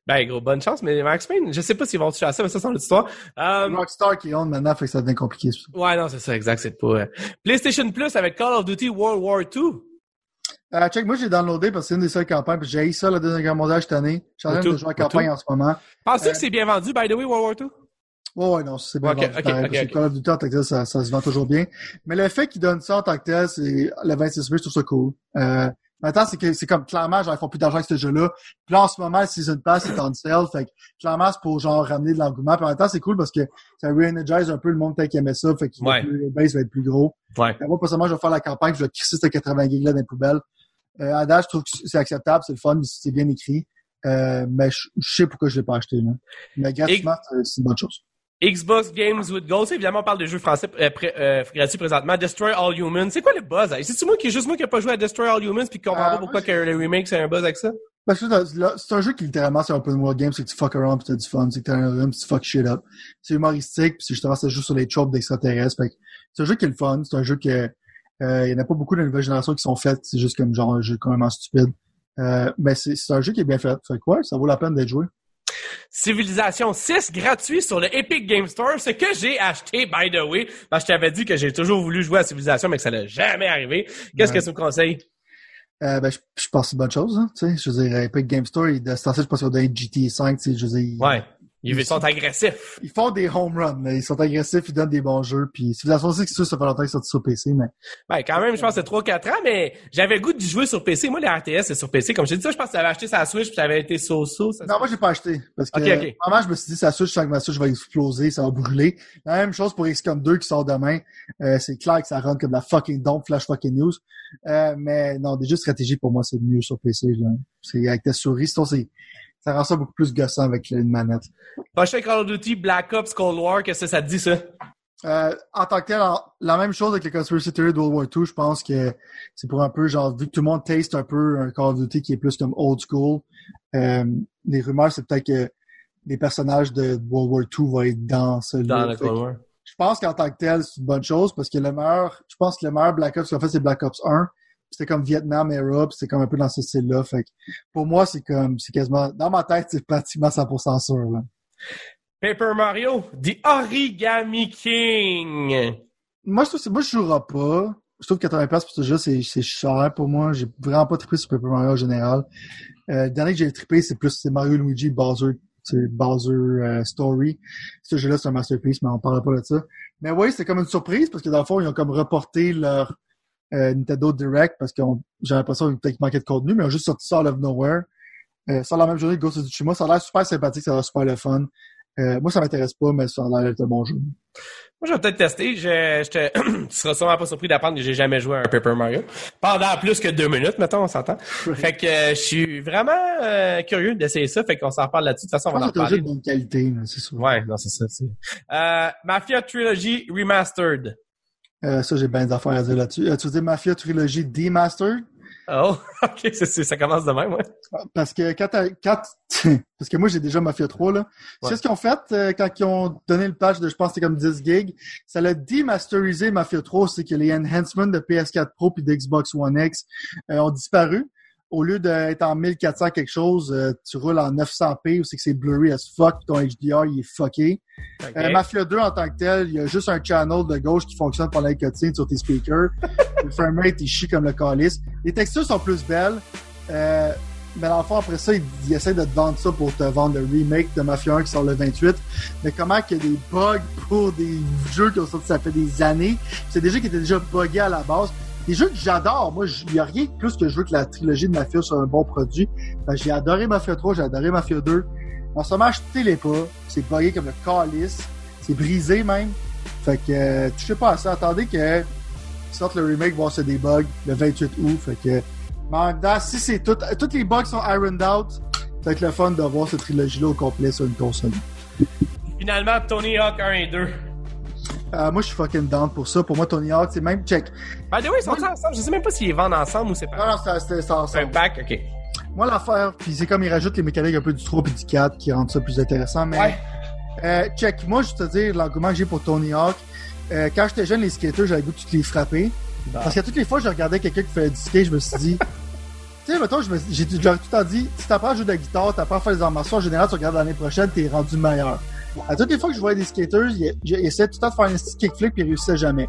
ben, gros, bonne chance, mais Max Payne, je sais pas s'ils vont toucher à ça, mais ça, c'est l'histoire. Um, Rockstar qui honte maintenant, fait que ça devient compliqué. Ouais, non, c'est ça, exact, c'est pas... Euh, PlayStation Plus avec Call of Duty World War II. Euh, check, moi, j'ai downloadé parce que c'est une des seules campagnes, puis j'ai eu ça, la Deuxième Guerre mondiale cette année. Je suis en train de jouer à campagne en ce moment. Penses-tu que euh, c'est bien vendu, by the way, World War II? Ouais, ouais, non, c'est bien vendu. Okay, Call of Duty en tant que tel, ça, ça se vend toujours bien. Mais le fait qu'ils donnent ça en tant que tel, c'est le 26 mai, je trouve ça cool. Euh, Maintenant, c'est que c'est comme clairement, genre, ils font plus d'argent avec ce jeu-là. Puis là, en ce moment, Season Pass est en sale. Fait que clairement, c'est pour genre ramener de l'engouement. Puis en même temps, c'est cool parce que ça re-energize un peu le monde tel qu'il aimait ça. Fait que le base va être plus gros. Ouais. moi, personnellement, je vais faire la campagne, je vais crisser ce 80 gigs là dans les poubelles. Euh, à date, je trouve que c'est acceptable, c'est le fun, c'est bien écrit. Euh, mais je, sais pourquoi je l'ai pas acheté. Là. Mais gratuitement, c'est une bonne chose. Xbox Games with Gold, évidemment, on parle de jeux français euh, euh, gratuits présentement. Destroy All Humans. C'est quoi le buzz? C'est-tu moi qui, juste moi qui n'ai pas joué à Destroy All Humans puis qui comprend pas euh, pourquoi que le remake c'est un buzz avec ça? Parce que c'est un jeu qui littéralement c'est un open world game, c'est que tu fuck around pis t'as du fun, c'est que t'as un tu fuck shit up. C'est humoristique pis c'est justement ça joue sur les tropes d'extraterrestres. C'est un jeu qui est le fun, c'est un jeu que il y en a pas beaucoup de nouvelles générations qui sont faites, c'est juste comme genre un jeu complètement stupide. mais c'est un jeu qui est bien fait. Fait quoi, ça vaut la peine d'être joué. Civilisation 6 gratuit sur le Epic Game Store, ce que j'ai acheté, by the way, parce que je t'avais dit que j'ai toujours voulu jouer à Civilisation, mais que ça n'a jamais arrivé. Qu'est-ce que tu me conseilles? Euh, ben, je, pense que c'est une bonne chose, hein, tu sais. Je veux dire, Epic Game Store, il, de ce temps je pense qu'il va donner GTA 5, tu sais, je veux dire. Ouais. Ils, sont agressifs. Ils font des home runs, ils sont agressifs, ils donnent des bons jeux. Puis Civilization 6, ça, ça fait longtemps qu'ils sont sur PC, mais. Ben, quand même, je pense que c'est 3-4 ans, mais j'avais le goût de jouer sur PC. Moi, les RTS, c'est sur PC. Comme je t'ai dit ça, je pense que tu avais acheté sa Switch puis avais été so-so. Non, moi, j'ai pas acheté. Parce que, okay, je me suis dit, sa Switch, je sens que ma Switch va exploser, ça va brûler. La même chose pour XCOM 2 qui sort demain. Euh, c'est clair que ça run comme la fucking dump flash fucking news. Euh, mais non, déjà, stratégie pour moi, c'est mieux sur PC, C'est avec ta souris, c'est ça rend ça beaucoup plus gossant avec une manette. Prochain Call of Duty, Black Ops, Cold War, qu'est-ce que ça te dit, ça? Euh, en tant que tel, la même chose avec le Conspiracy Theory de World War II, je pense que c'est pour un peu, genre, vu que tout le monde taste un peu un Call of Duty qui est plus comme old school, euh, les rumeurs, c'est peut-être que les personnages de World War II vont être dans ce Dans le Cold War. Je pense qu'en tant que tel, c'est une bonne chose parce que le meilleur, je pense que le meilleur Black Ops en fait, c'est Black Ops 1 c'était comme Vietnam era, c'était comme un peu dans ce style-là. Fait pour moi, c'est comme, c'est quasiment, dans ma tête, c'est pratiquement 100% sûr, là. Paper Mario, The Origami King. Moi, je trouve, moi, je jouerai pas. Je trouve que 80$ pour ce jeu, c'est, c'est cher pour moi. J'ai vraiment pas trippé sur Paper Mario en général. Euh, le dernier que j'ai trippé, c'est plus, c'est Mario Luigi Bowser c'est Bowser euh, Story. Ce jeu-là, c'est un masterpiece, mais on parlera pas de ça. Mais oui, c'est comme une surprise parce que dans le fond, ils ont comme reporté leur euh, Nintendo Direct parce que j'ai l'impression qu'ils peut-être manqué de contenu, mais ils ont juste sorti ça out of nowhere. Euh, ça la même journée que Ghost of Tsushima. Ça a l'air super sympathique, ça a l'air super le fun. Euh, moi, ça m'intéresse pas, mais ça a l'air d'être un bon jeu. Moi, je vais peut-être tester. Je, je te... tu seras sûrement pas surpris d'apprendre que j'ai jamais joué à un Paper Mario. Pendant plus que deux minutes, mettons, on s'entend. Fait que euh, je suis vraiment euh, curieux d'essayer ça. Fait qu'on s'en reparle là-dessus. De toute façon, on va en C'est un parler. jeu de bonne qualité, c'est sûr. Ouais, non, c'est ça. c'est- Euh, Mafia Trilogy Remastered. Euh, ça, j'ai bien des affaires à dire là-dessus. Tu dire Mafia Trilogy Demastered? Oh, ok, c'est- ça commence de même, ouais. Parce que quand, quand parce que moi j'ai déjà Mafia 3 là. Ouais. C'est ce qu'ils ont fait euh, quand ils ont donné le patch de je pense que c'était comme 10 gigs? Ça l'a démasterisé Mafia 3, c'est que les enhancements de PS4 Pro puis de Xbox One X euh, ont disparu. Au lieu d'être en 1400 quelque chose, euh, tu roules en 900p ou c'est que c'est blurry as fuck, puis ton HDR il est fucké. Euh, Mafia 2 en tant que tel, il y a juste un channel de gauche qui fonctionne pendant cutscenes sur tes speakers. le framerate il chie comme le calice. Les textures sont plus belles. Euh, mais le fond, après ça, ils, ils essaient de te vendre ça pour te vendre le remake de Mafia 1 qui sort le 28. Mais comment qu'il y a des bugs pour des jeux qui ont sorti ça fait des années. C'est des jeux qui étaient déjà buggés à la base. Des jeux que j'adore. Moi, il y a rien de plus que je veux que la trilogie de Mafia soit un bon produit. Ben, j'ai adoré Mafia 3, j'ai adoré Mafia 2. En ce moment, achetez-les pas. C'est buggé comme le calice. C'est brisé même. Fait que, euh, touchez pas ça. Attendez que ils sortent le remake, voir c'est des bugs le 28 août. Fait que, temps, si c'est tout, tous les bugs sont ironed out, ça va être le fun de voir cette trilogie-là au complet sur une console. Finalement, Tony Hawk 1 et 2. Euh, moi, je suis fucking down pour ça. Pour moi, Tony Hawk, c'est même check. By the way, ils sont ensemble. Je sais même pas s'ils vendent ensemble ou c'est Non, pas. non, c'est- c'est c'est un ensemble. pack, ok. Moi, l'affaire, puis c'est comme ils rajoutent les mécaniques un peu du 3 puis du 4 qui rendent ça plus intéressant. Mais Ouais. euh, check, moi, je te dire l'engouement que j'ai pour Tony Hawk. Euh, quand j'étais jeune, les skaters, j'avais le goût de les frapper. Parce que toutes les fois je regardais quelqu'un qui faisait du skate, je me suis dit, tu sais, mettons, je j'ai j'aurais tout le temps dit, si t'apprends à jouer de la guitare, t'apprends à faire des arts en général, tu regardes l'année prochaine, t'es rendu meilleur. À toutes les fois que je voyais des skaters, ils ils essayaient tout le temps de faire un petit kickflip puis ils réussissaient jamais.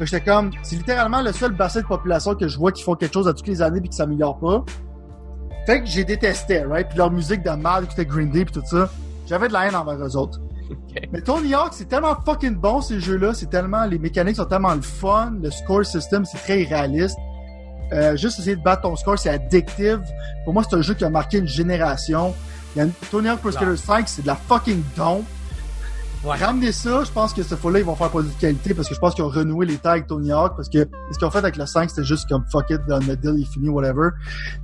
J'étais comme, c'est littéralement le seul bassin de population que je vois qui font quelque chose à toutes les années puis qui s'améliore pas. Fait que j'ai détesté, right? Puis leur musique de mal, qui était Green Day puis tout ça. J'avais de la haine envers eux autres. Mais Tony Hawk, c'est tellement fucking bon ces jeux-là, c'est tellement les mécaniques sont tellement le fun, le score system c'est très réaliste. Euh, juste essayer de battre ton score, c'est addictive. Pour moi, c'est un jeu qui a marqué une génération. Il y a une- Tony Hawk Pro Skater 5, c'est de la fucking don. Ouais. Ramener ça, je pense que cette fois-là, ils vont faire produit de qualité parce que je pense qu'ils ont renoué les tags Tony Hawk parce que ce qu'ils ont fait avec le 5, c'était juste comme fuck it, dans deal est fini, whatever.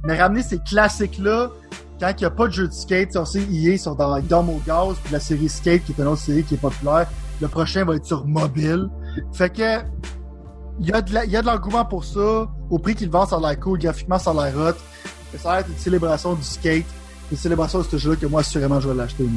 Mais ramener ces classiques-là, quand il n'y a pas de jeu de skate, on sait, EA sont dans Dome au gaz, puis la série Skate, qui est une autre série qui est populaire. Le prochain va être sur mobile. Fait que, il y a de l'engouement pour ça. Au prix qu'ils vendent, ça a l'air cool. Graphiquement, ça a l'air hot. Ça va être une célébration du skate. Une célébration de ce jeu-là que moi, assurément, je vais l'acheter.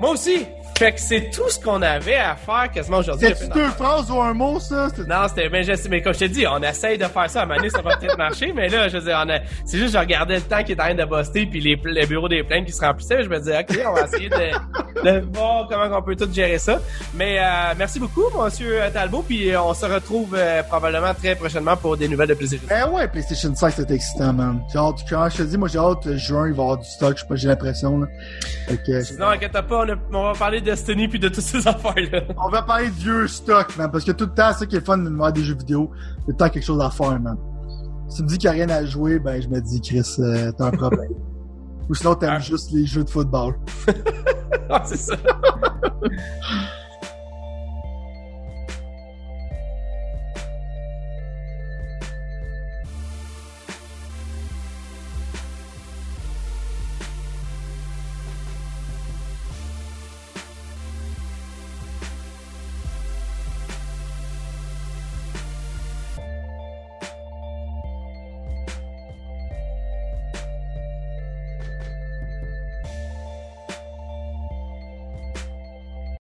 Moi aussi. Fait que c'est tout ce qu'on avait à faire quasiment aujourd'hui. C'est deux phrases ou un mot, ça? Non, c'était, mais, je sais- mais comme je te dis, on essaye de faire ça. À donné, ça va peut-être marcher, mais là, je veux dire, on a, c'est juste, je regardais le temps qui est en train de buster puis les, les bureaux des plaintes qui se remplissaient. Je me disais, OK, on va essayer de, de voir comment on peut tout gérer ça. Mais, euh, merci beaucoup, monsieur Talbot, puis euh, on se retrouve euh, probablement très prochainement pour des nouvelles de plaisir. Ben ouais, PlayStation 5, c'était excitant, man. J'ai hâte, quand je te dis, moi, j'ai hâte, euh, juin, il va y avoir du stock, je sais pas, j'ai l'impression, là. Fait que, Sinon, inquiète pas, on, a- on va parler de Destiny puis de toutes ces affaires-là. on va parler de vieux stock, man, parce que tout le temps, c'est ça qui est fun de voir des jeux vidéo. Il y a tout le temps quelque chose à faire, man. Si tu me dis qu'il n'y a rien à jouer, ben, je me dis, Chris, euh, t'as un problème. Ou sinon, t'aimes Ah. juste les jeux de football. Ah, c'est ça.